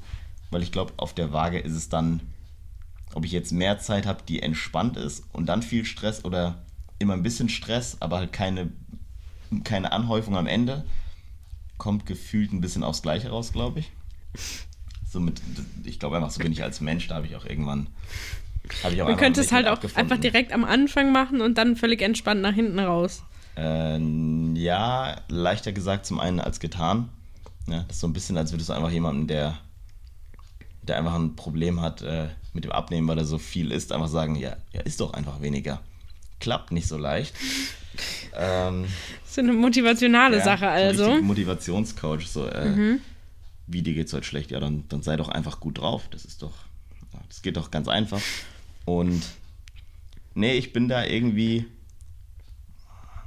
weil ich glaube, auf der Waage ist es dann, ob ich jetzt mehr Zeit habe, die entspannt ist und dann viel Stress oder immer ein bisschen Stress, aber halt keine, keine Anhäufung am Ende, kommt gefühlt ein bisschen aufs Gleiche raus, glaube ich. So mit, ich glaube einfach, so bin ich als Mensch, da habe ich auch irgendwann. Ich auch
Man könnte es halt auch einfach direkt am Anfang machen und dann völlig entspannt nach hinten raus.
Äh, ja, leichter gesagt zum einen als getan. Ja, das ist so ein bisschen, als würdest du einfach jemanden, der, der einfach ein Problem hat äh, mit dem Abnehmen, weil er so viel isst, einfach sagen, ja, ja, isst doch einfach weniger. Klappt nicht so leicht. Ähm,
Das ist eine motivationale
ja,
Sache
so ein
also.
richtig Motivationscoach, so, äh, wie dir geht's heute schlecht? Ja, dann, dann sei doch einfach gut drauf. Das ist doch, das geht doch ganz einfach. Und nee, ich bin da irgendwie,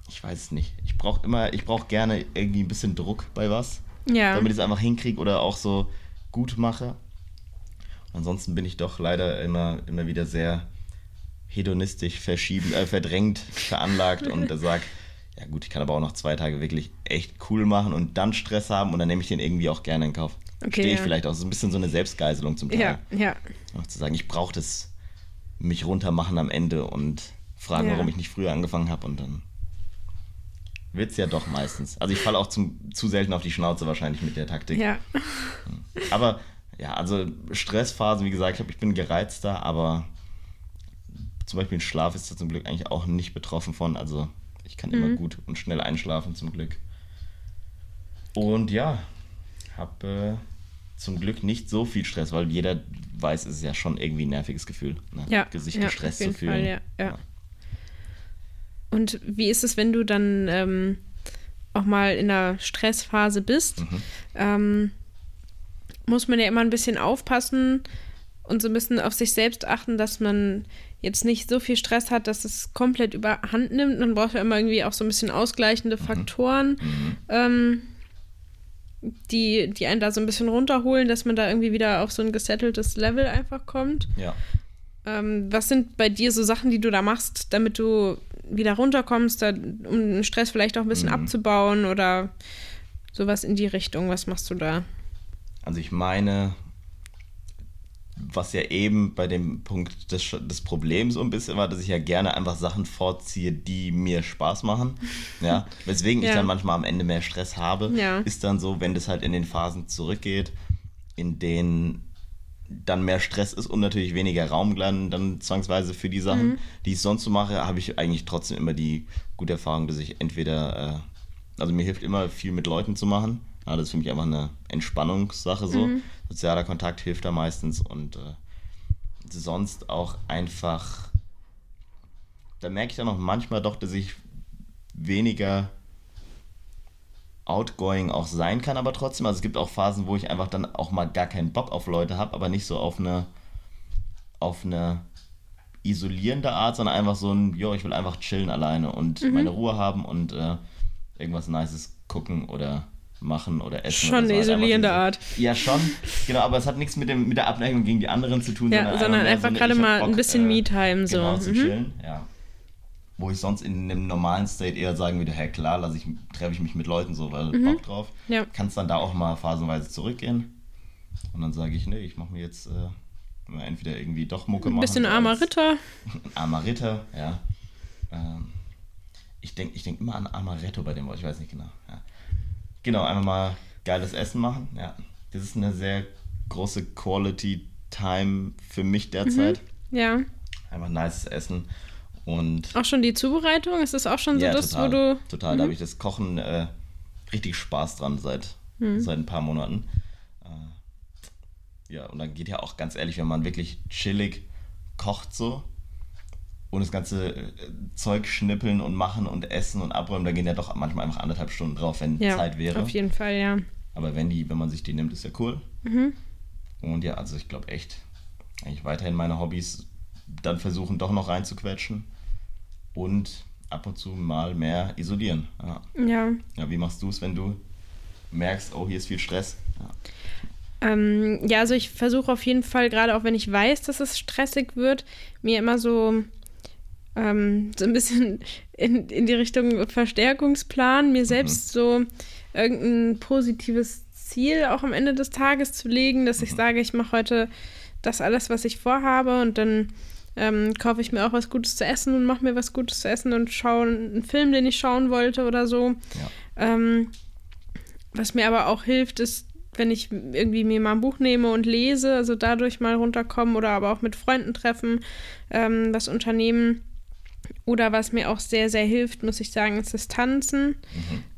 ich weiß es nicht. Ich brauche immer, ich brauche gerne irgendwie ein bisschen Druck bei was,
Ja.
damit ich es einfach hinkriege oder auch so gut mache. Ansonsten bin ich doch leider immer, immer wieder sehr hedonistisch verschieben, äh, verdrängt, veranlagt und da sag, ja gut, ich kann aber auch noch zwei Tage wirklich echt cool machen und dann Stress haben und dann nehme ich den irgendwie auch gerne in Kauf.
Okay,
Stehe ich
ja.
vielleicht auch so ein bisschen so eine Selbstgeiselung zum Teil.
Ja, ja.
Auch zu sagen, ich brauche das mich runtermachen am Ende und fragen,
Ja.
warum ich nicht früher angefangen habe und dann wird es ja doch meistens. Also ich falle auch zum, zu selten auf die Schnauze wahrscheinlich mit der Taktik.
Ja.
Aber ja, also Stressphasen, wie gesagt, ich, glaub, ich bin gereizter, aber zum Beispiel ein Schlaf ist da zum Glück eigentlich auch nicht betroffen von. Also ich kann immer gut und schnell einschlafen zum Glück. Und ja, habe zum Glück nicht so viel Stress, weil jeder weiß, es ist ja schon irgendwie ein nerviges Gefühl, ne?
Ja,
Gesicht
ja,
gestresst zu fühlen.
Fall, ja, ja. Und wie ist es, wenn du dann ähm, auch mal in einer Stressphase bist?
Mhm.
Ähm, muss man ja immer ein bisschen aufpassen und so ein bisschen auf sich selbst achten, dass man jetzt nicht so viel Stress hat, dass es komplett überhand nimmt. Man braucht ja immer irgendwie auch so ein bisschen ausgleichende Faktoren,
Mhm.
ähm, die, die einen da so ein bisschen runterholen, dass man da irgendwie wieder auf so ein gesetteltes Level einfach kommt.
Ja.
Ähm, was sind bei dir so Sachen, die du da machst, damit du wieder runterkommst, da, um den Stress vielleicht auch ein bisschen
Mhm.
abzubauen oder sowas in die Richtung? Was machst du da?
Also ich meine, was ja eben bei dem Punkt des, des Problems so ein bisschen war, dass ich ja gerne einfach Sachen vorziehe, die mir Spaß machen. <laughs> Ja, weswegen ich
Ja.
dann manchmal am Ende mehr Stress habe,
Ja.
ist dann so, wenn das halt in den Phasen zurückgeht, in denen dann mehr Stress ist und natürlich weniger Raum dann, dann zwangsweise für die Sachen,
Mhm.
die ich sonst so mache, habe ich eigentlich trotzdem immer die gute Erfahrung, dass ich entweder, äh, also mir hilft immer viel mit Leuten zu machen. Ja, das ist für mich einfach eine Entspannungssache so.
Mhm.
Sozialer Kontakt hilft da meistens und äh, sonst auch einfach, da merke ich dann auch manchmal doch, dass ich weniger outgoing auch sein kann, aber trotzdem, also es gibt auch Phasen, wo ich einfach dann auch mal gar keinen Bock auf Leute habe, aber nicht so auf eine auf eine isolierende Art, sondern einfach so ein, jo, ich will einfach chillen alleine und
Mhm.
meine Ruhe haben und äh, irgendwas Nices gucken oder machen oder essen.
Schon
oder so.
eine isolierende Art.
Ja, schon, genau, aber es hat nichts mit, dem, mit der Abneigung gegen die anderen zu tun,
Ja, sondern
mehr
einfach
so
gerade mal ein
Bock,
bisschen
äh,
Me-Time so.
Genau, zu
Mhm.
chillen, ja. Wo ich sonst in einem normalen State eher sagen würde, hey klar, lass ich, treffe ich mich mit Leuten so, weil Bock drauf.
Mhm. Ja.
Kann es dann da auch mal phasenweise zurückgehen. Und dann sage ich, nee, ich mache mir jetzt äh, entweder irgendwie doch Mucke
Ein
machen.
bisschen
so
armer Ritter.
Ein <laughs> armer Ritter, ja. Ähm, ich denke ich denk immer an Amaretto bei dem Wort, ich weiß nicht genau. Ja. Genau, einfach mal geiles Essen machen, ja. Das ist eine sehr große Quality Time für mich derzeit.
Ja.
Einfach nices Essen und
Auch schon die Zubereitung? Ist das auch schon so
ja,
das,
total,
wo du.
total. Da habe ich das Kochen äh, richtig Spaß dran seit, seit ein paar Monaten. Äh, ja, und dann geht ja auch ganz ehrlich, wenn man wirklich chillig kocht so und das ganze äh, Zeug schnippeln und machen und essen und abräumen, da gehen ja doch manchmal einfach anderthalb Stunden drauf, wenn
Ja,
Zeit wäre.
auf jeden Fall, ja.
Aber wenn die, wenn man sich die nimmt, ist ja cool.
Mhm.
Und ja, also ich glaube echt, eigentlich weiterhin meine Hobbys dann versuchen doch noch reinzuquetschen und ab und zu mal mehr isolieren. Ja,
Ja.
ja wie machst du es, wenn du merkst, oh, hier ist viel Stress? Ja.
Ähm, ja, also ich versuche auf jeden Fall, gerade auch wenn ich weiß, dass es stressig wird, mir immer so, ähm, so ein bisschen in, in die Richtung Verstärkungsplan, mir selbst so irgendein positives Ziel auch am Ende des Tages zu legen, dass ich sage, ich mache heute das alles, was ich vorhabe und dann ähm, kaufe ich mir auch was Gutes zu essen und mache mir was Gutes zu essen und schaue einen Film, den ich schauen wollte oder so.
Ja.
Ähm, was mir aber auch hilft, ist, wenn ich irgendwie mir mal ein Buch nehme und lese, also dadurch mal runterkommen oder aber auch mit Freunden treffen, ähm, was unternehmen. Oder was mir auch sehr, sehr hilft, muss ich sagen, ist das Tanzen.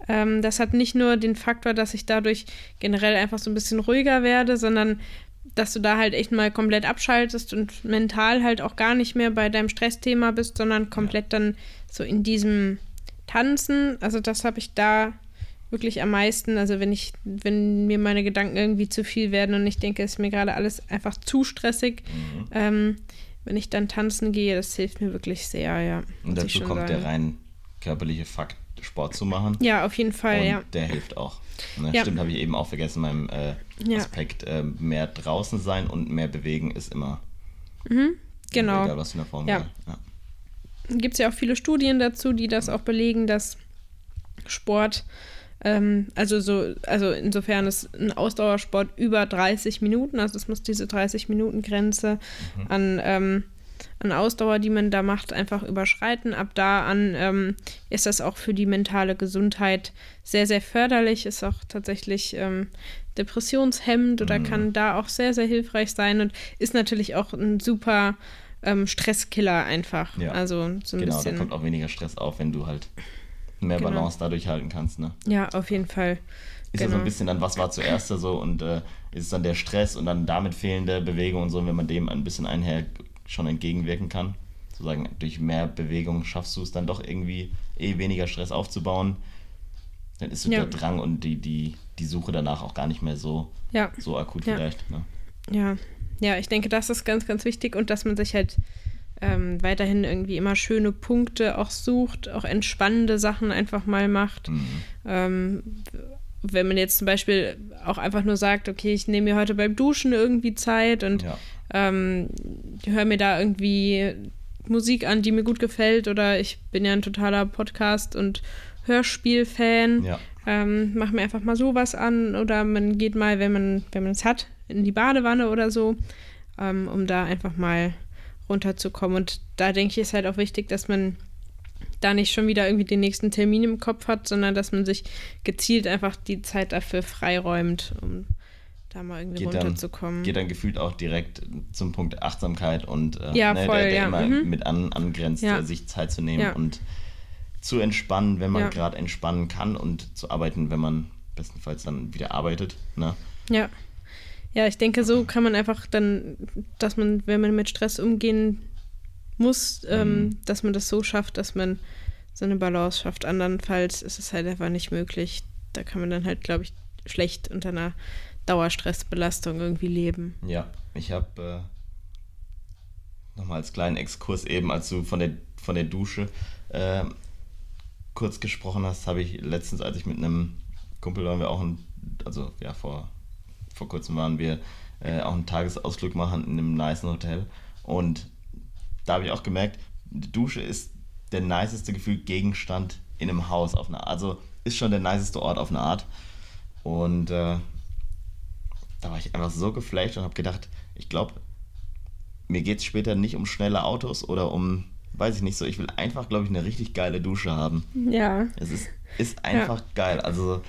Ähm, das hat nicht nur den Faktor, dass ich dadurch generell einfach so ein bisschen ruhiger werde, sondern dass du da halt echt mal komplett abschaltest und mental halt auch gar nicht mehr bei deinem Stressthema bist, sondern komplett dann so in diesem Tanzen. Also das habe ich da wirklich am meisten. Also wenn ich, wenn mir meine Gedanken irgendwie zu viel werden und ich denke, es ist mir gerade alles einfach zu stressig,
Mhm.
ähm, wenn ich dann tanzen gehe, das hilft mir wirklich sehr, ja.
Und dazu kommt der
sagen.
rein körperliche Fakt, Sport zu machen.
Ja, auf jeden Fall,
und
ja.
der hilft auch. Ne?
Ja.
Stimmt, habe ich eben auch vergessen, meinem äh,
Ja.
Aspekt äh, mehr draußen sein und mehr bewegen ist immer
Genau.
egal, was für eine Form
Ja.
ja.
gibt es ja auch viele Studien dazu, die das auch belegen, dass Sport, ähm, also so, also insofern ist ein Ausdauersport über 30 Minuten, also es muss diese 30 Minuten Grenze an, ähm, an Ausdauer, die man da macht, einfach überschreiten. Ab da an ähm, ist das auch für die mentale Gesundheit sehr, sehr förderlich, ist auch tatsächlich ähm, depressionshemmend oder kann da auch sehr, sehr hilfreich sein und ist natürlich auch ein super ähm, Stresskiller einfach.
Ja.
Also so ein
Genau, da
bisschen.
kommt auch weniger Stress auf, wenn du halt mehr
Genau.
Balance dadurch halten kannst. Ne?
Ja, auf jeden Fall.
Ist ja so
Genau.
ein bisschen dann, was war zuerst da so und äh, ist es dann der Stress und dann damit fehlende Bewegung und so, wenn man dem ein bisschen einher schon entgegenwirken kann. Sozusagen durch mehr Bewegung schaffst du es dann doch irgendwie eh weniger Stress aufzubauen. Dann ist so
Ja.
der Drang und die, die, die Suche danach auch gar nicht mehr so,
Ja,
so akut
Ja.
vielleicht. Ne?
ja. Ja, ich denke, das ist ganz, ganz wichtig und dass man sich halt ähm, weiterhin irgendwie immer schöne Punkte auch sucht, auch entspannende Sachen einfach mal macht.
Mhm.
Ähm, wenn man jetzt zum Beispiel auch einfach nur sagt, okay, ich nehme mir heute beim Duschen irgendwie Zeit und
Ja.
ähm, höre mir da irgendwie Musik an, die mir gut gefällt oder ich bin ja ein totaler Podcast- und Hörspiel-Fan.
Ja.
Ähm, mach mir einfach mal sowas an oder man geht mal, wenn man wenn man es hat, in die Badewanne oder so, ähm, um da einfach mal runterzukommen. Und da denke ich, ist halt auch wichtig, dass man da nicht schon wieder irgendwie den nächsten Termin im Kopf hat, sondern dass man sich gezielt einfach die Zeit dafür freiräumt, um da mal irgendwie
Geht dann,
runterzukommen.
geht dann gefühlt auch direkt zum Punkt Achtsamkeit und äh,
Ja,
ne,
voll,
der, der
ja,
immer
mhm.
mit an, angrenzt,
Ja.
äh, sich Zeit zu nehmen und zu entspannen, wenn man gerade entspannen kann und zu arbeiten, wenn man bestenfalls dann wieder arbeitet. Ne?
Ja. Ja, ich denke, so kann man einfach dann, dass man, wenn man mit Stress umgehen muss, ähm,
Mhm.
dass man das so schafft, dass man so eine Balance schafft. Andernfalls ist es halt einfach nicht möglich. Da kann man dann halt, glaube ich, schlecht unter einer Dauerstressbelastung irgendwie leben.
Ja, ich habe äh, nochmal als kleinen Exkurs eben, als du von der, von der Dusche äh, kurz gesprochen hast, habe ich letztens, als ich mit einem Kumpel waren wir auch ein, also ja, vor, vor kurzem waren wir äh, auch einen Tagesausflug machen in einem nice Hotel und da habe ich auch gemerkt, die Dusche ist der niceste Gefühl Gegenstand in einem Haus auf eine Art. Also ist schon der niceste Ort auf eine Art. Und äh, da war ich einfach so geflasht und habe gedacht, ich glaube, mir geht es später nicht um schnelle Autos oder um, weiß ich nicht so, ich will einfach, glaube ich, eine richtig geile Dusche haben.
Ja.
Es ist, ist einfach geil. Also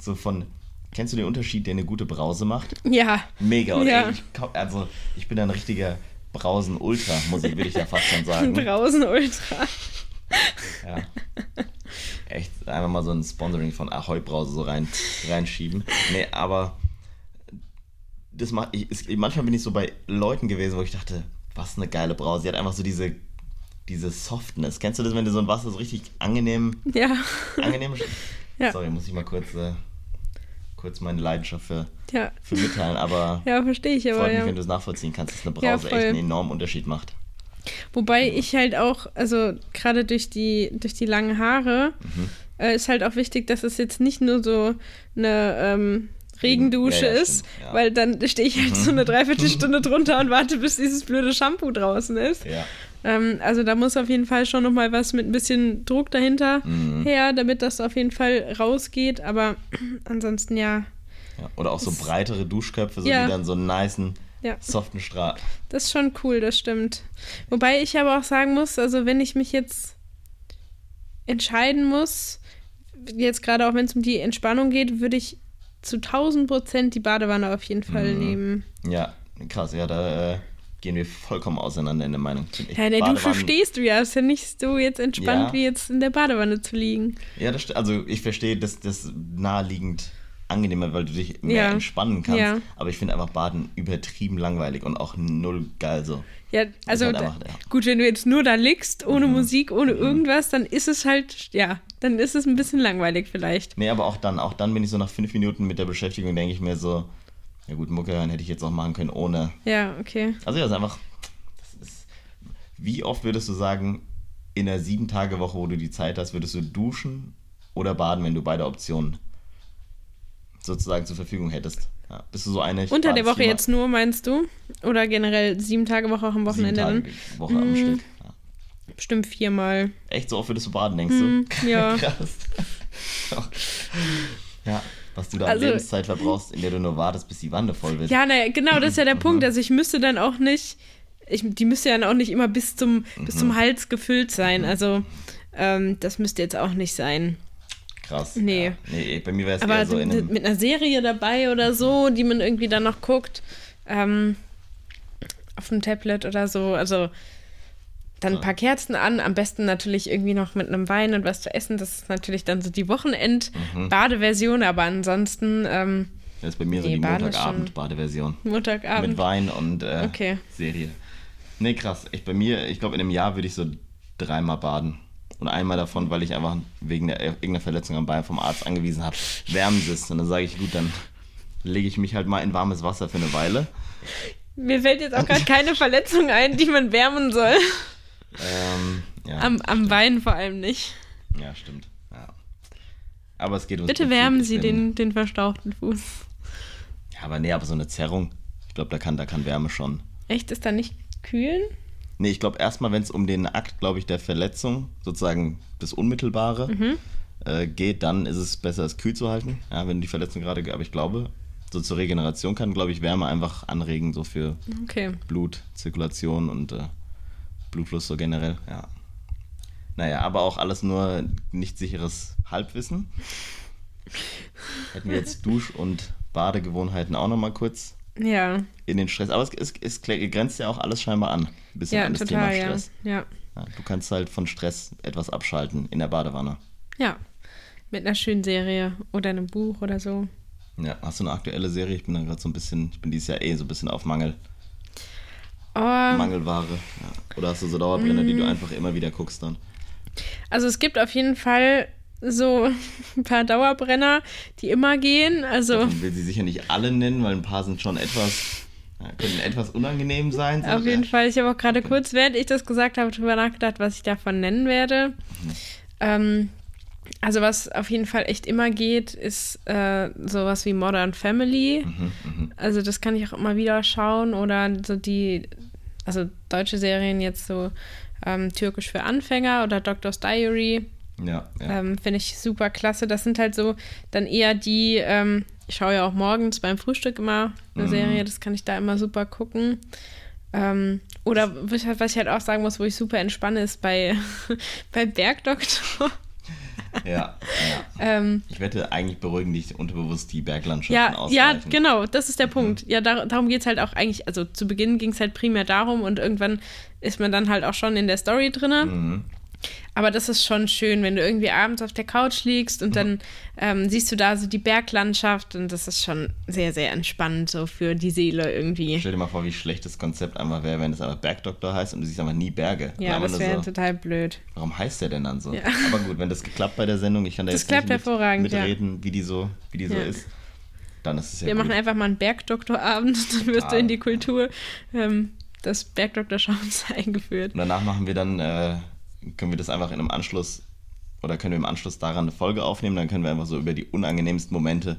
so von, kennst du den Unterschied, den eine gute Brause macht?
Ja.
Mega. Und
Ja.
ey, ich, also ich bin ein richtiger Brausen-Ultra, muss ich, will ich ja fast schon <laughs> sagen.
Draußen Ultra.
Ja. Echt, einfach mal so ein Sponsoring von Ahoi Brause so rein, reinschieben. Nee, aber das macht, ich, es, manchmal bin ich so bei Leuten gewesen, wo ich dachte, was eine geile Brause. Sie hat einfach so diese, diese Softness. Kennst du das, wenn du so ein Wasser so richtig angenehm,
Ja.
angenehm <laughs>
Ja.
Sorry, muss ich mal kurz, äh, kurz meine Leidenschaft für,
Ja.
für mitteilen, aber <laughs>
Ja, verstehe ich aber,
freut mich,
ja.
wenn du es nachvollziehen kannst, dass eine
Ja,
Brause
voll.
echt einen enormen Unterschied macht.
Wobei ich halt auch, also gerade durch die, durch die langen Haare,
Mhm.
äh, ist halt auch wichtig, dass es jetzt nicht nur so eine ähm, Regendusche
Ja, ja,
ist,
stimmt, ja. Mhm.
weil dann stehe ich halt so eine Dreiviertelstunde <laughs> drunter und warte, bis dieses blöde Shampoo draußen ist.
Ja.
Ähm, also da muss auf jeden Fall schon nochmal was mit ein bisschen Druck dahinter
Mhm.
her, damit das auf jeden Fall rausgeht. Aber <clears throat> ansonsten ja,
ja. Oder auch so breitere Duschköpfe, so
Ja.
die dann so einen nicen,
ja.
soften Strahl.
Das ist schon cool, das stimmt. Wobei ich aber auch sagen muss, also wenn ich mich jetzt entscheiden muss, jetzt gerade auch wenn es um die Entspannung geht, würde ich zu 1000 Prozent die Badewanne auf jeden Fall
Mhm.
nehmen.
Ja, krass, ja, da äh, gehen wir vollkommen auseinander in der Meinung. Ich.
Ja, in der Dusche
Badewannen-
stehst du ja, ist ja nicht so jetzt entspannt
Ja.
wie jetzt in der Badewanne zu liegen.
Ja, das, also ich verstehe, dass das naheliegend angenehmer, weil du dich mehr
Ja.
entspannen kannst.
Ja.
Aber ich finde einfach Baden übertrieben langweilig und auch null geil so.
Ja, also
halt einfach,
gut, wenn du jetzt nur da liegst, ohne
Mhm.
Musik, ohne irgendwas, dann ist es halt, ja, dann ist es ein bisschen langweilig vielleicht.
Nee, aber auch dann, auch dann bin ich so nach fünf Minuten mit der Beschäftigung, denke ich mir so, ja gut, Mucke hören hätte ich jetzt auch machen können ohne.
Ja, okay.
Also ja, ist einfach, ist, wie oft würdest du sagen, in einer sieben Tage Woche, wo du die Zeit hast, würdest du duschen oder baden, wenn du beide Optionen sozusagen zur Verfügung hättest? Ja, bist du so eine?
Unter der Woche jetzt nur, meinst du? Oder generell sieben Tage Woche auch am Wochenende
sieben
dann?
Tage Woche am
Mhm.
Stück. Ja.
Bestimmt viermal.
Echt so oft würdest du baden, denkst
Mhm,
du?
ja. <laughs>
Krass. ja, was du da an
Also-
Lebenszeit verbrauchst, in der du nur wartest, bis die Wanne voll wird.
Ja, naja, genau, das ist
Mhm.
ja der Punkt. Also ich müsste dann auch nicht, ich, die müsste ja dann auch nicht immer bis zum, bis
Mhm.
zum Hals gefüllt sein. Also ähm, das müsste jetzt auch nicht sein.
Krass.
Nee.
Ja. Nee, bei mir wäre es eher so in einem,
mit einer Serie dabei oder so, die man irgendwie dann noch guckt, ähm, auf dem Tablet oder so, also dann ein paar Kerzen an, am besten natürlich irgendwie noch mit einem Wein und was zu essen. Das ist natürlich dann so die Wochenend-Badeversion, aber ansonsten. Ähm,
das ist bei mir so die Montagabend-Badeversion.
Montagabend.
Mit Wein und äh,
okay.
Serie. Nee, krass. Ich, bei mir, ich glaube, in einem Jahr würde ich so dreimal baden. Und einmal davon, weil ich einfach wegen der, irgendeiner Verletzung am Bein vom Arzt angewiesen habe, wärmen sitzt. Und dann sage ich, gut, dann lege ich mich halt mal in warmes Wasser für eine Weile.
Mir fällt jetzt auch gerade keine Verletzung ein, die man wärmen soll.
Ähm, ja,
am am Bein vor allem nicht.
Ja, stimmt. Ja. Aber es geht uns.
Bitte wärmen Sie den, den verstauchten Fuß.
Ja, aber nee, aber so eine Zerrung, ich glaube, da kann, da kann Wärme schon.
Echt? Ist da nicht kühlen?
Nee, ich glaube erstmal, wenn es um den Akt, glaube ich, der Verletzung, sozusagen das Unmittelbare,
Mhm.
äh, geht, dann ist es besser, es kühl zu halten. Ja, wenn die Verletzung gerade, aber ich glaube, so zur Regeneration kann, glaube ich, Wärme einfach anregen, so für
Okay.
Blutzirkulation und äh, Blutfluss so generell, ja. Naja, aber auch alles nur nicht sicheres Halbwissen. Hätten wir jetzt Dusch- und Badegewohnheiten auch nochmal kurz
Ja.
in den Stress. Aber es, es, es grenzt ja auch alles scheinbar an. Ein bisschen
Ja,
an das
total,
Thema
ja.
Stress.
Ja.
Ja, du kannst halt von Stress etwas abschalten in der Badewanne.
Ja. Mit einer schönen Serie oder einem Buch oder so.
Ja, hast du eine aktuelle Serie? Ich bin da gerade so ein bisschen, ich bin dieses Jahr eh so ein bisschen auf Mangel,
Oh,
Mangelware. Ja. Oder hast du so Dauerbrenner, die
Mm.
du einfach immer wieder guckst dann?
also es gibt auf jeden Fall so <laughs> ein paar Dauerbrenner, die immer gehen. Also
Ich will sie sicher nicht alle nennen, weil ein paar sind schon etwas, können etwas unangenehm sein. So,
auf jeden
ja.
Fall. Ich habe auch gerade kurz, während ich das gesagt habe, drüber nachgedacht, was ich davon nennen werde. Ähm, also was auf jeden Fall echt immer geht, ist äh, sowas wie Modern Family.
Mhm, mhm.
Also das kann ich auch immer wieder schauen oder so die, also deutsche Serien jetzt so ähm, Türkisch für Anfänger oder Doctor's Diary.
Ja, ja.
Ähm, Finde ich super klasse. Das sind halt so dann eher die, ähm, ich schaue ja auch morgens beim Frühstück immer eine
Mhm.
Serie, das kann ich da immer super gucken. Ähm, oder was ich halt- was ich halt auch sagen muss, wo ich super entspanne, ist bei, <laughs> bei Bergdoktor. <laughs>
ja, ja.
ähm,
Ich wette, eigentlich beruhigen dich unterbewusst die Berglandschaften
ja, ja, genau, das ist der Punkt. Ja, dar darum geht es halt auch eigentlich, also zu Beginn ging es halt primär darum und irgendwann ist man dann halt auch schon in der Story drinne.
Mhm.
Aber das ist schon schön, wenn du irgendwie abends auf der Couch liegst und dann ähm, siehst du da so die Berglandschaft und das ist schon sehr, sehr entspannend so für die Seele irgendwie.
Stell dir mal vor, wie schlecht das Konzept einfach wäre, wenn es einfach Bergdoktor heißt und du siehst einfach nie Berge.
Ja,
Aber
das wäre
so,
total blöd.
Warum heißt der denn dann so?
Ja.
Aber gut, wenn das geklappt bei der Sendung, ich kann da
Das
jetzt
klappt
nicht mit,
hervorragend, ja.
mitreden, wie die so, wie die so
Ja.
ist, dann ist es ja
Wir
gut.
machen einfach mal einen Bergdoktorabend, <laughs> dann wirst du
Total.
in die Kultur ähm, des Bergdoktorschauens <laughs> eingeführt.
Und danach machen wir dann, äh, können wir das einfach in einem Anschluss oder können wir im Anschluss daran eine Folge aufnehmen, dann können wir einfach so über die unangenehmsten Momente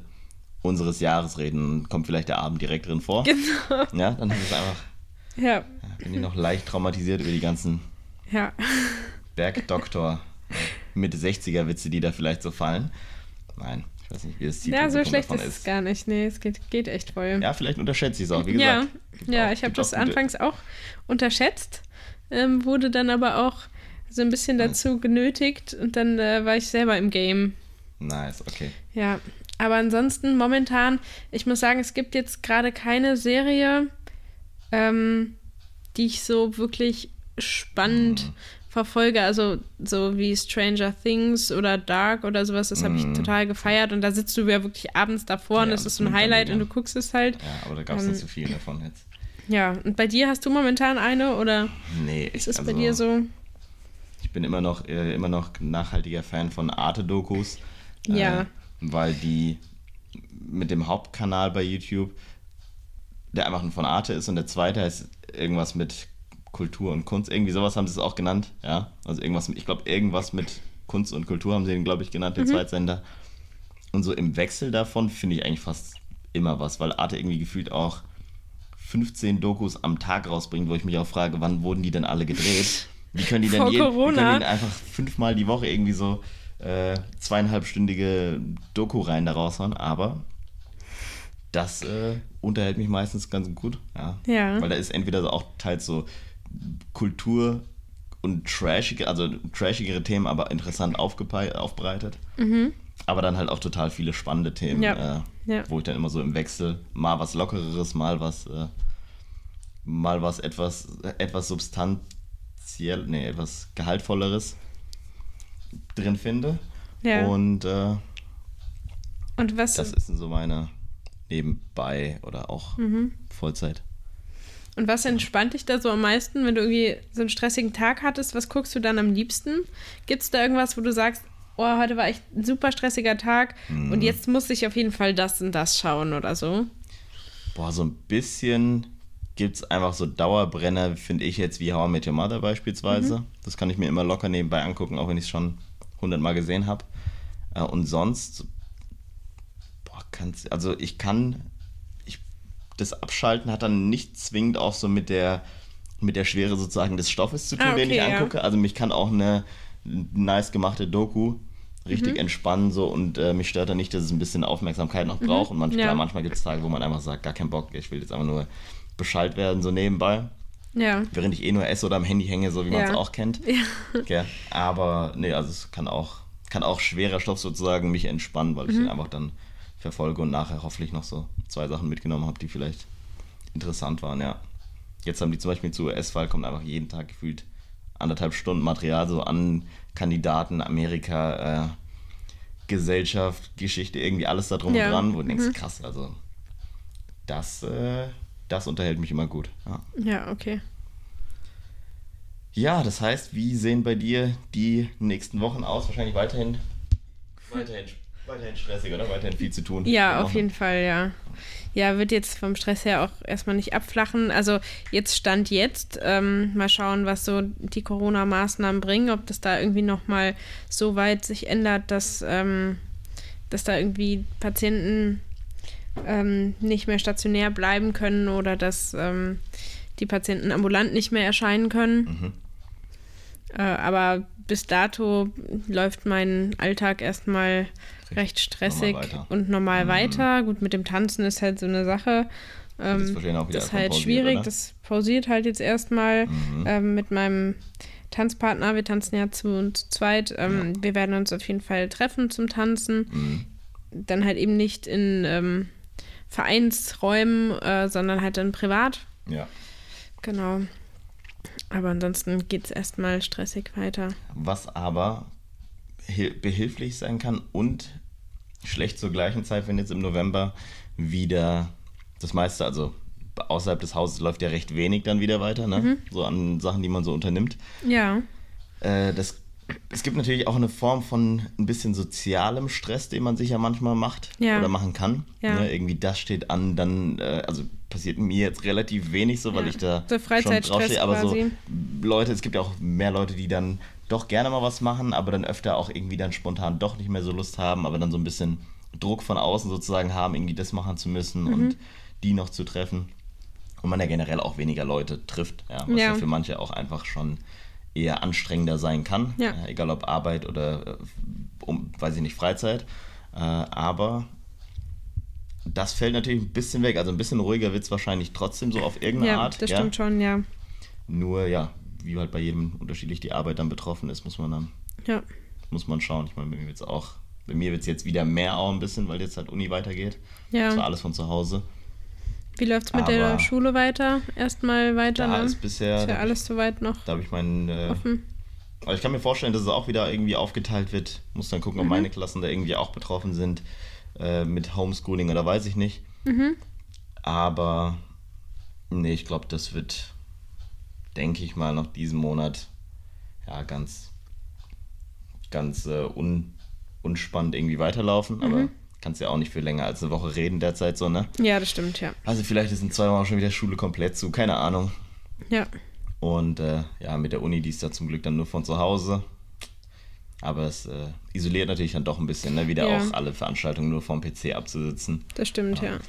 unseres Jahres reden. Dann kommt vielleicht der Abend direkt drin vor.
Genau.
Ja, dann ist es einfach,
Ja,
ja, bin ich noch leicht traumatisiert über die ganzen
ja.
Bergdoktor mit 60er Witze, die da vielleicht so fallen. Nein, ich weiß nicht, wie das
Ja, so schlecht ist es gar nicht. Nee, es geht, geht echt voll.
Ja, vielleicht unterschätze ich es auch, wie
ja,
gesagt. Gibt
ja
auch-
ich habe das anfangs auch unterschätzt, ähm, wurde dann aber auch so ein bisschen
Hm.
dazu genötigt und dann äh, war ich selber im Game.
Nice, okay.
Ja, aber ansonsten momentan, ich muss sagen, es gibt jetzt gerade keine Serie, ähm, die ich so wirklich spannend
Hm.
verfolge. Also so wie Stranger Things oder Dark oder sowas, das habe ich
Mhm.
total gefeiert. Und da sitzt du ja wirklich abends davor und
Ja,
das
das
ist so ein Highlight und du guckst es halt.
Ja, aber da gab es
Ähm,
nicht so viel davon jetzt.
Ja, und bei dir hast du momentan eine oder
Nee,
ist
ich,
es bei
also,
dir so?
Ich bin immer noch, äh, immer noch nachhaltiger Fan von Arte-Dokus.
Ja.
Äh, weil die mit dem Hauptkanal bei YouTube, der einfach von Arte ist und der zweite heißt irgendwas mit Kultur und Kunst. Irgendwie sowas haben sie es auch genannt. Ja, also irgendwas, ich glaube, irgendwas mit Kunst und Kultur haben sie den, glaube ich, genannt, den Zweitsender. Und so im Wechsel davon finde ich eigentlich fast immer was, weil Arte irgendwie gefühlt auch 15 Dokus am Tag rausbringt, wo ich mich auch frage, wann wurden die denn alle gedreht? <laughs> Wie können die denn, je, können die einfach fünfmal die Woche irgendwie so äh, zweieinhalbstündige Doku rein da raushauen? Aber das äh, unterhält mich meistens ganz gut. Ja.
Ja.
Weil da ist entweder so auch teils so Kultur und trashige, also trashigere Themen, aber interessant aufbereitet. Aber dann halt auch total viele spannende Themen,
Mhm. Ja.
äh,
Ja.
wo ich dann immer so im Wechsel mal was Lockereres, mal was, äh, mal was etwas, etwas Substanz, kommerziell, nee, etwas gehaltvolleres drin finde.
Ja.
Und äh,
Und was,
das ist so meine nebenbei oder auch
Mhm.
Vollzeit.
und was entspannt dich da so am meisten, wenn du irgendwie so einen stressigen Tag hattest? Was guckst du dann am liebsten? Gibt es da irgendwas, wo du sagst, oh, heute war echt ein super stressiger Tag
Mhm.
und jetzt muss ich auf jeden Fall das und das schauen oder so?
Boah, so ein bisschen gibt es einfach so Dauerbrenner, finde ich jetzt, wie How I Met Your Mother beispielsweise.
Mhm.
Das kann ich mir immer locker nebenbei angucken, auch wenn ich es schon hundertmal gesehen habe. Äh, und sonst, boah, kann's, also ich kann, ich, das Abschalten hat dann nicht zwingend auch so mit der, mit der Schwere sozusagen des Stoffes zu tun,
Ah,
den ich
okay, ja.
angucke. Also mich kann auch eine nice gemachte Doku richtig
Mhm.
entspannen so und äh, mich stört dann nicht, dass es ein bisschen Aufmerksamkeit noch braucht und manchmal,
Mhm. Ja.
manchmal gibt es Tage, wo man einfach sagt, gar keinen Bock, ich will jetzt einfach nur Bescheid werden, so nebenbei,
Ja.
während ich eh nur esse oder am Handy hänge, so wie man es
Ja.
auch kennt.
Ja.
Okay. Aber nee, also es kann auch, kann auch schwerer Stoff sozusagen mich entspannen, weil ich
Mhm.
den einfach dann verfolge und nachher hoffentlich noch so zwei Sachen mitgenommen habe, die vielleicht interessant waren, ja. Jetzt haben die zum Beispiel zu US-Wahl kommt einfach jeden Tag gefühlt anderthalb Stunden Material so an Kandidaten, Amerika, äh, Gesellschaft, Geschichte, irgendwie alles da drum
Ja.
und dran, wo du denkst,
Mhm.
krass, also das, äh, das unterhält mich immer gut. Ja.
Ja, okay.
Ja, das heißt, wie sehen bei dir die nächsten Wochen aus? Wahrscheinlich weiterhin, weiterhin, weiterhin stressig, oder? Weiterhin viel zu tun.
Ja, auf jeden Fall, ja. Ja, wird jetzt vom Stress her auch erstmal nicht abflachen. Also jetzt stand jetzt. Ähm, mal schauen, was so die Corona-Maßnahmen bringen, ob das da irgendwie nochmal so weit sich ändert, dass, ähm, dass da irgendwie Patienten ähm, nicht mehr stationär bleiben können oder dass ähm, die Patienten ambulant nicht mehr erscheinen können.
Mhm.
Äh, aber bis dato läuft mein Alltag erstmal recht stressig
normal
und normal
Mhm.
weiter. Gut, mit dem Tanzen ist halt so eine Sache.
Das ist
Ähm, das ist halt
pausiert,
schwierig.
oder?
Das pausiert halt jetzt erstmal
Mhm.
ähm, mit meinem Tanzpartner. Wir tanzen ja zu, zu zweit. Ähm, Wir werden uns auf jeden Fall treffen zum Tanzen.
Mhm.
Dann halt eben nicht in ähm, Vereinsräumen, äh, sondern halt dann privat.
Ja.
Genau. Aber ansonsten geht es erstmal stressig weiter.
Was aber hil- behilflich sein kann und schlecht zur gleichen Zeit, wenn jetzt im November wieder das meiste, also außerhalb des Hauses läuft ja recht wenig dann wieder weiter, ne?
Mhm.
So an Sachen, die man so unternimmt.
Ja.
Äh, das, es gibt natürlich auch eine Form von ein bisschen sozialem Stress, den man sich ja manchmal macht
Ja.
oder machen kann.
Ja.
Ne? Irgendwie das steht an, dann, äh, also passiert mir jetzt relativ wenig so, weil
Ja.
ich da
So
schon draufstehe. Aber
quasi.
so Leute, es gibt ja auch mehr Leute, die dann doch gerne mal was machen, aber dann öfter auch irgendwie dann spontan doch nicht mehr so Lust haben, aber dann so ein bisschen Druck von außen sozusagen haben, irgendwie das machen zu müssen
Mhm.
und die noch zu treffen. Und man ja generell auch weniger Leute trifft, ja, was. Ja. für manche auch einfach schon eher anstrengender sein kann,
Ja.
äh, egal ob Arbeit oder, äh, um, weiß ich nicht, Freizeit. Äh, aber das fällt natürlich ein bisschen weg. Also ein bisschen ruhiger wird es wahrscheinlich trotzdem so auf irgendeine
Ja,
Art.
das
ja?
stimmt schon, ja.
Nur ja, wie halt bei jedem unterschiedlich die Arbeit dann betroffen ist, muss man dann
Ja.
muss man schauen. Ich meine, bei mir wird es auch, bei mir wird es jetzt wieder mehr auch ein bisschen, weil jetzt halt Uni weitergeht.
Ja.
Das war alles von zu Hause.
Wie läuft es mit der
Aber-
Schule weiter? Erstmal weiter,
Da
ne?
ist bisher,
Ist ja alles soweit noch
da habe ich meinen, äh,
offen.
aber ich kann mir vorstellen, dass es auch wieder irgendwie aufgeteilt wird. Muss dann gucken, ob meine Klassen da irgendwie auch betroffen sind äh, mit Homeschooling oder weiß ich nicht.
Mhm.
Aber nee, ich glaube, das wird, denke ich mal, noch diesen Monat ja ganz, ganz äh, un, unspannend irgendwie weiterlaufen. Aber kannst ja auch nicht für länger als eine Woche reden derzeit so, ne?
Ja, das stimmt, ja.
Also vielleicht ist in zwei Wochen schon wieder Schule komplett zu, keine Ahnung.
Ja.
Und äh, ja, mit der Uni, die ist da zum Glück dann nur von zu Hause. Aber es äh, isoliert natürlich dann doch ein bisschen, ne? wieder
Ja.
auch alle Veranstaltungen nur vom PC abzusitzen.
Das stimmt, ja.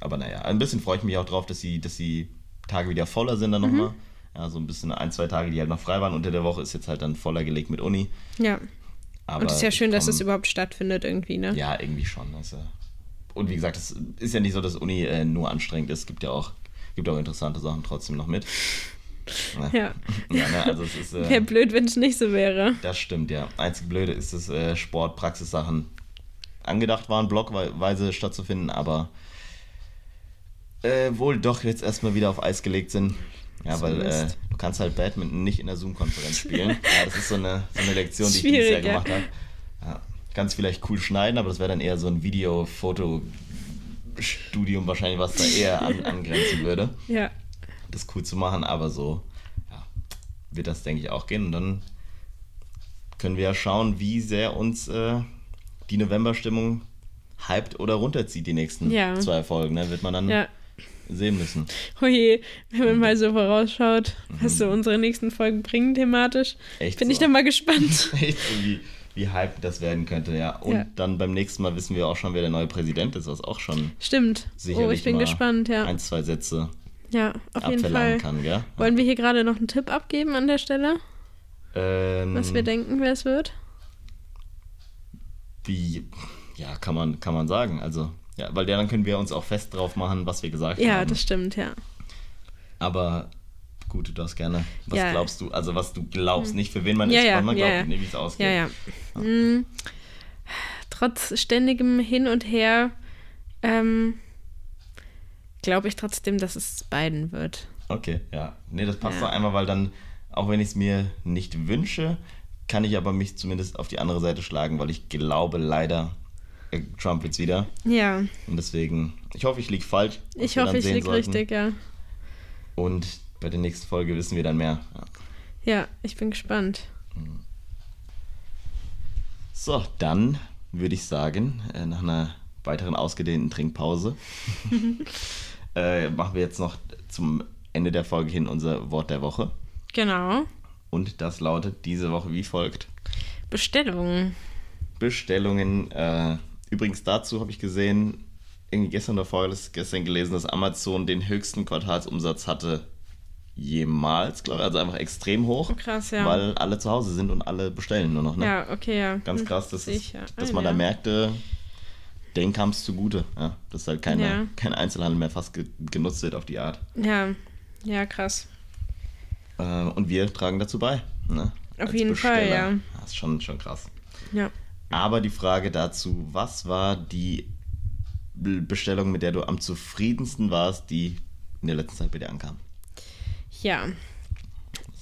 Aber naja, ein bisschen freue ich mich auch drauf, dass die, dass die Tage wieder voller sind dann
Mhm.
nochmal. Ja, so ein bisschen ein, zwei Tage, die halt noch frei waren unter der Woche, ist jetzt halt dann voller gelegt mit Uni.
Ja.
Aber
Und es ist ja schön, dass das überhaupt stattfindet irgendwie, ne?
Ja, irgendwie schon. Also. Und wie gesagt, es ist ja nicht so, dass Uni äh, nur anstrengend ist. Es gibt ja auch, gibt auch interessante Sachen trotzdem noch mit. <laughs> Ja,
Ja.
ja ne, also es ist. Äh,
Wäre blöd, wenn es nicht so wäre.
Das stimmt, ja. Einzig Blöde ist, dass äh, Sport, Praxissachen angedacht waren, blockweise stattzufinden, aber äh, wohl doch jetzt erstmal wieder auf Eis gelegt sind. Ja, weil äh, du kannst halt Badminton nicht in der Zoom-Konferenz spielen. <laughs> ja, das ist so eine, so eine Lektion, die ich dieses Jahr
ja.
gemacht habe. Ja, kannst vielleicht cool schneiden, aber das wäre dann eher so ein Video-Foto-Studium wahrscheinlich, was da eher an, <laughs> angrenzen würde.
Ja.
das cool zu machen, aber so ja, wird das, denke ich, auch gehen. Und dann können wir ja schauen, wie sehr uns äh, die Novemberstimmung hypt oder runterzieht, die nächsten
Ja.
zwei Folgen. Ne? Wird man dann
Ja.
Sehen müssen.
Oje, wenn man mal so vorausschaut, was so unsere nächsten Folgen bringen thematisch,
Mhm. Echt
bin
so.
ich dann mal gespannt. <laughs>
Echt so, wie, wie hyped das werden könnte, ja. Und
Ja.
dann beim nächsten Mal wissen wir auch schon, wer der neue Präsident ist, was auch schon
Stimmt.
sicherlich
oh, ich bin gespannt, ja.
ein, zwei Sätze
Ja, auf jeden Fall.
kann, gell?
Wollen wir hier gerade noch einen Tipp abgeben an der Stelle,
Ähm,
was wir denken, wer es wird?
Wie, ja, kann man, kann man sagen. Also, ja, weil dann können wir uns auch fest drauf machen, was wir gesagt
Ja,
haben.
das stimmt, ja.
Aber gut, du darfst gerne. Was
Ja.
glaubst du? Also, was du glaubst, nicht für wen man
Ja,
ist,
ja,
man
ja,
glaubt,
ja.
nee, wie es ausgeht.
Ja, ja. Mm, trotz ständigem Hin und Her ähm, glaube ich trotzdem, dass es Biden wird.
Okay, ja. Nee, das passt
Ja.
doch einmal, weil dann, auch wenn ich es mir nicht wünsche, kann ich aber mich zumindest auf die andere Seite schlagen, weil ich glaube leider, Trump wird's wieder.
Ja,
Und deswegen, ich hoffe, ich liege falsch.
ich hoffe, ich liege richtig, ja.
Und bei der nächsten Folge wissen wir dann mehr. Ja.
Ja, ich bin gespannt.
So, dann würde ich sagen, äh, nach einer weiteren ausgedehnten Trinkpause <laughs> <laughs> äh, machen wir jetzt noch zum Ende der Folge hin unser Wort der Woche.
Genau.
Und das lautet diese Woche wie folgt.
Bestellungen.
Bestellungen. Äh, übrigens dazu habe ich gesehen, irgendwie gestern oder vorgestern gelesen, dass Amazon den höchsten Quartalsumsatz hatte jemals, glaube ich. Also einfach extrem hoch,
Krass, ja.
weil alle zu Hause sind und alle bestellen nur noch. Ne?
Ja, okay, ja.
Ganz
Hm,
krass, dass,
sicher.
dass
Ah,
man
ja.
da merkte, denen kam es zugute. Ja, dass halt keine,
Ja.
kein Einzelhandel mehr fast ge genutzt wird auf die Art.
Ja, ja, krass.
Äh, und wir tragen dazu bei. Ne?
Auf
Als
jeden Fall,
Besteller.
ja.
Das ist schon, schon krass.
Ja.
Aber die Frage dazu, was war die Be- Bestellung, mit der du am zufriedensten warst, die in der letzten Zeit bei dir ankam?
Ja.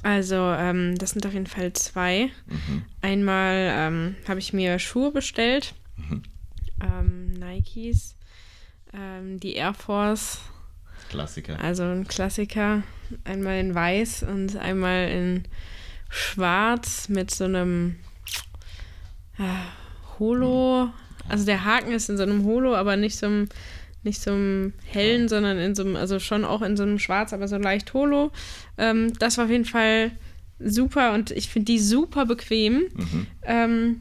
Also, ähm, das sind auf jeden Fall zwei.
Mhm.
Einmal ähm, habe ich mir Schuhe bestellt.
Mhm.
Ähm, Nikes. Ähm, die Air Force.
Klassiker.
Also ein Klassiker. Einmal in weiß und einmal in schwarz mit so einem Holo. Also der Haken ist in so einem Holo, aber nicht so einem, nicht so einem hellen, sondern in so einem, also schon auch in so einem schwarz, aber so leicht Holo. Ähm, das war auf jeden Fall super und ich finde die super bequem.
Mhm.
Ähm,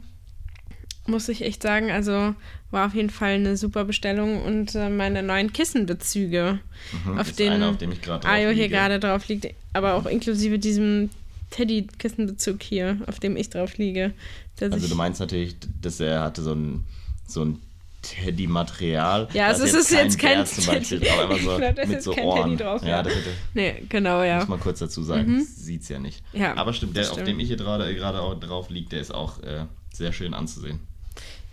muss ich echt sagen, also war auf jeden Fall eine super Bestellung und äh, meine neuen Kissenbezüge,
Mhm.
auf
ist
den
einer, auf dem ich gerade drauf
Ayo hier
liege.
gerade drauf liegt, aber auch inklusive diesem Teddy-Kissenbezug hier, auf dem ich drauf liege.
Also du meinst natürlich, dass er hatte so ein, so ein Teddy-Material.
Ja, also es ist jetzt kein
Bär zum Beispiel
Teddy.
drauf, aber so
ist
mit so Ohren.
Teddy drauf,
ja,
ja.
das hätte,
Nee, genau, ja.
muss man kurz dazu sagen. Mhm. Sieht's ja nicht.
Ja,
aber stimmt, der,
das
auf
stimmt.
dem ich hier gerade, auch drauf liegt, der ist auch äh, sehr schön anzusehen.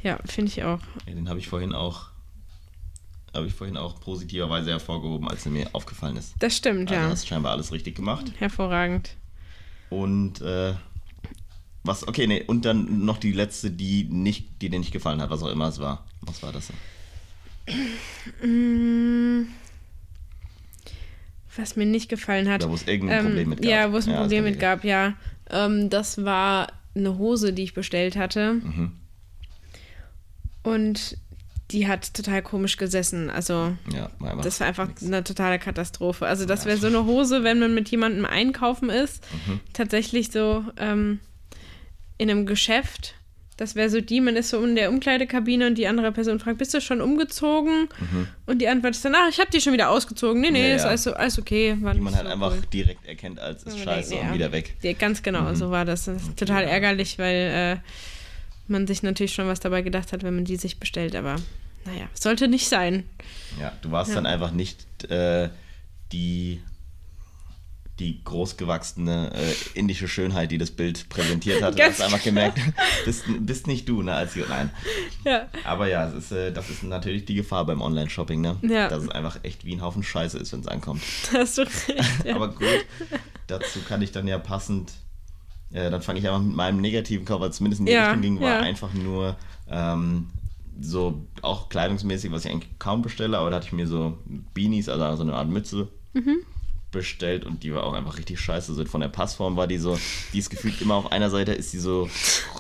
Ja, finde ich auch.
Ja, den habe ich vorhin auch habe ich vorhin auch positiverweise hervorgehoben, als er mir aufgefallen ist.
Das stimmt,
Also
ja.
hast scheinbar alles richtig gemacht.
Hervorragend.
Und äh, was, okay, nee, und dann noch die letzte, die nicht, die dir nicht gefallen hat, was auch immer es war. Was war das denn?
Mm, Was mir nicht gefallen hat.
Oder wo es irgendein
Ähm,
Problem mit gab.
Ja, wo es ein
Ja,
Problem mit gab, ja. Ähm, das war eine Hose, die ich bestellt hatte.
Mhm.
Und die hat total komisch gesessen. Also,
Ja,
das war einfach
nix.
eine totale Katastrophe. Also, das
Ja.
wäre so eine Hose, wenn man mit jemandem einkaufen ist.
Mhm.
Tatsächlich so ähm, in einem Geschäft. Das wäre so die, man ist so in der Umkleidekabine und die andere Person fragt, bist du schon umgezogen? Und die Antwort ist dann, ach, ich habe die schon wieder ausgezogen. Nee, nee,
Mhm. Ja,
ist
ja.
alles, alles okay. War
Die man halt
so
einfach
cool.
direkt erkennt als ist scheiße
ja.
und wieder weg.
Ja, ganz genau,
Mhm.
so war das. Das ist total ärgerlich, weil äh, man sich natürlich schon was dabei gedacht hat, wenn man die sich bestellt, aber naja, sollte nicht sein.
Ja, du warst dann einfach nicht äh, die, die großgewachsene äh, indische Schönheit, die das Bild präsentiert hat. Du hast einfach gemerkt, <laughs> bist, bist nicht du, ne, als Nein. Ja. Aber ja, es ist, äh, das ist natürlich die Gefahr beim Online-Shopping, ne? Ja. Dass es einfach echt wie ein Haufen Scheiße ist, wenn es ankommt. <laughs> hast du recht. Ja. Aber gut, dazu kann ich dann ja passend, äh, dann fange ich einfach mit meinem negativen Kauf, weil zumindest in die ja, Richtung ging, war einfach nur ähm, so auch kleidungsmäßig, was ich eigentlich kaum bestelle, aber da hatte ich mir so Beanies, also so eine Art Mütze. Mhm bestellt und die war auch einfach richtig scheiße. So von der Passform war die so, die ist gefühlt immer auf einer Seite ist die so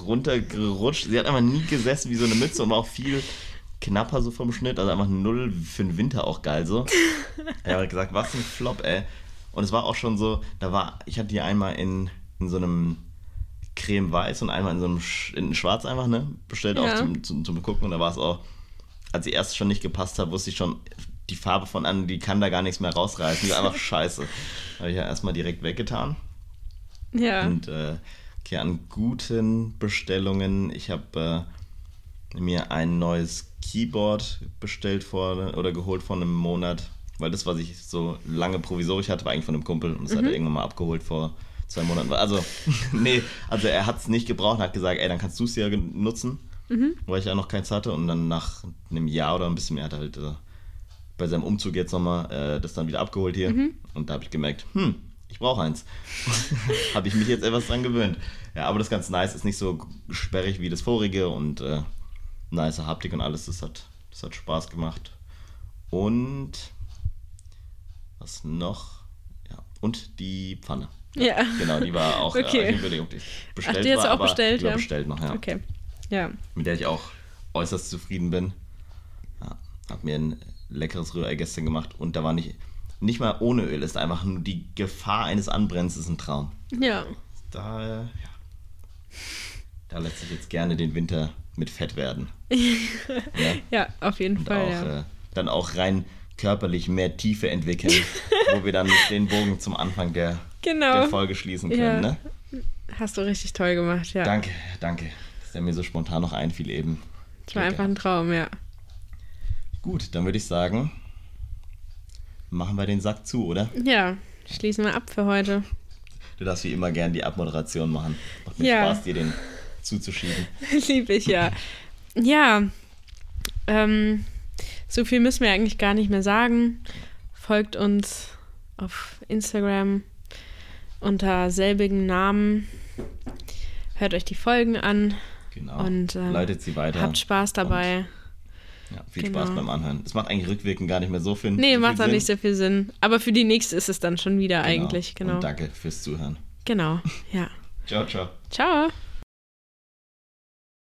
runtergerutscht. Sie hat einfach nie gesessen wie so eine Mütze und war auch viel knapper so vom Schnitt. Also einfach null für den Winter auch geil so. Er hat gesagt, was ein Flop, ey. Und es war auch schon so, da war, ich hatte die einmal in, in so einem Creme Weiß und einmal in so einem in Schwarz einfach, ne? Bestellt ja. auch zum, zum, zum Gucken und da war es auch, als sie erst schon nicht gepasst hat, wusste ich schon, die Farbe von an, die kann da gar nichts mehr rausreißen. Die ist einfach <laughs> scheiße. Habe ich ja erstmal direkt weggetan. Ja. Und äh, okay, an guten Bestellungen, ich habe äh, mir ein neues Keyboard bestellt vor oder geholt vor einem Monat, weil das, was ich so lange provisorisch hatte, war eigentlich von einem Kumpel und das mhm. hat er irgendwann mal abgeholt vor zwei Monaten. Also, <laughs> nee, also er hat es nicht gebraucht und hat gesagt, ey, dann kannst du es ja nutzen, mhm. weil ich ja noch keins hatte und dann nach einem Jahr oder ein bisschen mehr hat er halt äh, bei seinem Umzug jetzt nochmal äh, das dann wieder abgeholt hier. Mhm. Und da habe ich gemerkt, hm, ich brauche eins. <laughs> habe ich mich jetzt etwas dran gewöhnt. Ja, aber das ist ganz nice, ist nicht so sperrig wie das vorige und äh, nice Haptik und alles. Das hat, das hat Spaß gemacht. Und was noch? Ja, und die Pfanne. Ja. ja. Genau, die war auch äh, okay. äh, Überlegung, die bestellt Ach, die
war,
auch
bestellt,
die
ja.
bestellt noch, ja.
Okay. Ja.
Mit der ich auch äußerst zufrieden bin. Ja, hab mir ein leckeres Rührei gestern gemacht und da war nicht, nicht mal ohne Öl, ist einfach nur die Gefahr eines Anbrennens ist ein Traum.
Ja.
Da, ja. Da lässt sich jetzt gerne den Winter mit Fett werden.
ja? <laughs> ja, auf jeden und Fall.
Auch,
ja.
äh, dann auch rein körperlich mehr Tiefe entwickeln, <laughs> wo wir dann den Bogen zum Anfang der, genau. der Folge schließen können. Ne?
Hast du richtig toll gemacht, ja.
Danke, danke. Dass der mir so spontan noch einfiel eben.
Das war einfach ein Traum, ja.
Gut, dann würde ich sagen, machen wir den Sack zu, oder?
Ja, schließen wir ab für heute.
Du darfst wie immer gern die Abmoderation machen. Macht mir ja. Spaß, dir den zuzuschieben. <laughs>
Lieb ich ja. Ja, ähm, so viel müssen wir eigentlich gar nicht mehr sagen. Folgt uns auf Instagram unter selbigen Namen. Hört euch die Folgen an.
Genau.
Und äh,
leitet sie weiter.
Habt Spaß dabei. Und
ja, viel genau. Spaß beim Anhören. Es macht eigentlich rückwirkend gar nicht mehr so viel
Nee,
so
macht auch nicht so viel Sinn. Aber für die nächste ist es dann schon wieder genau. eigentlich, genau. Und
danke fürs Zuhören.
Genau, ja.
ciao, ciao.
Ciao.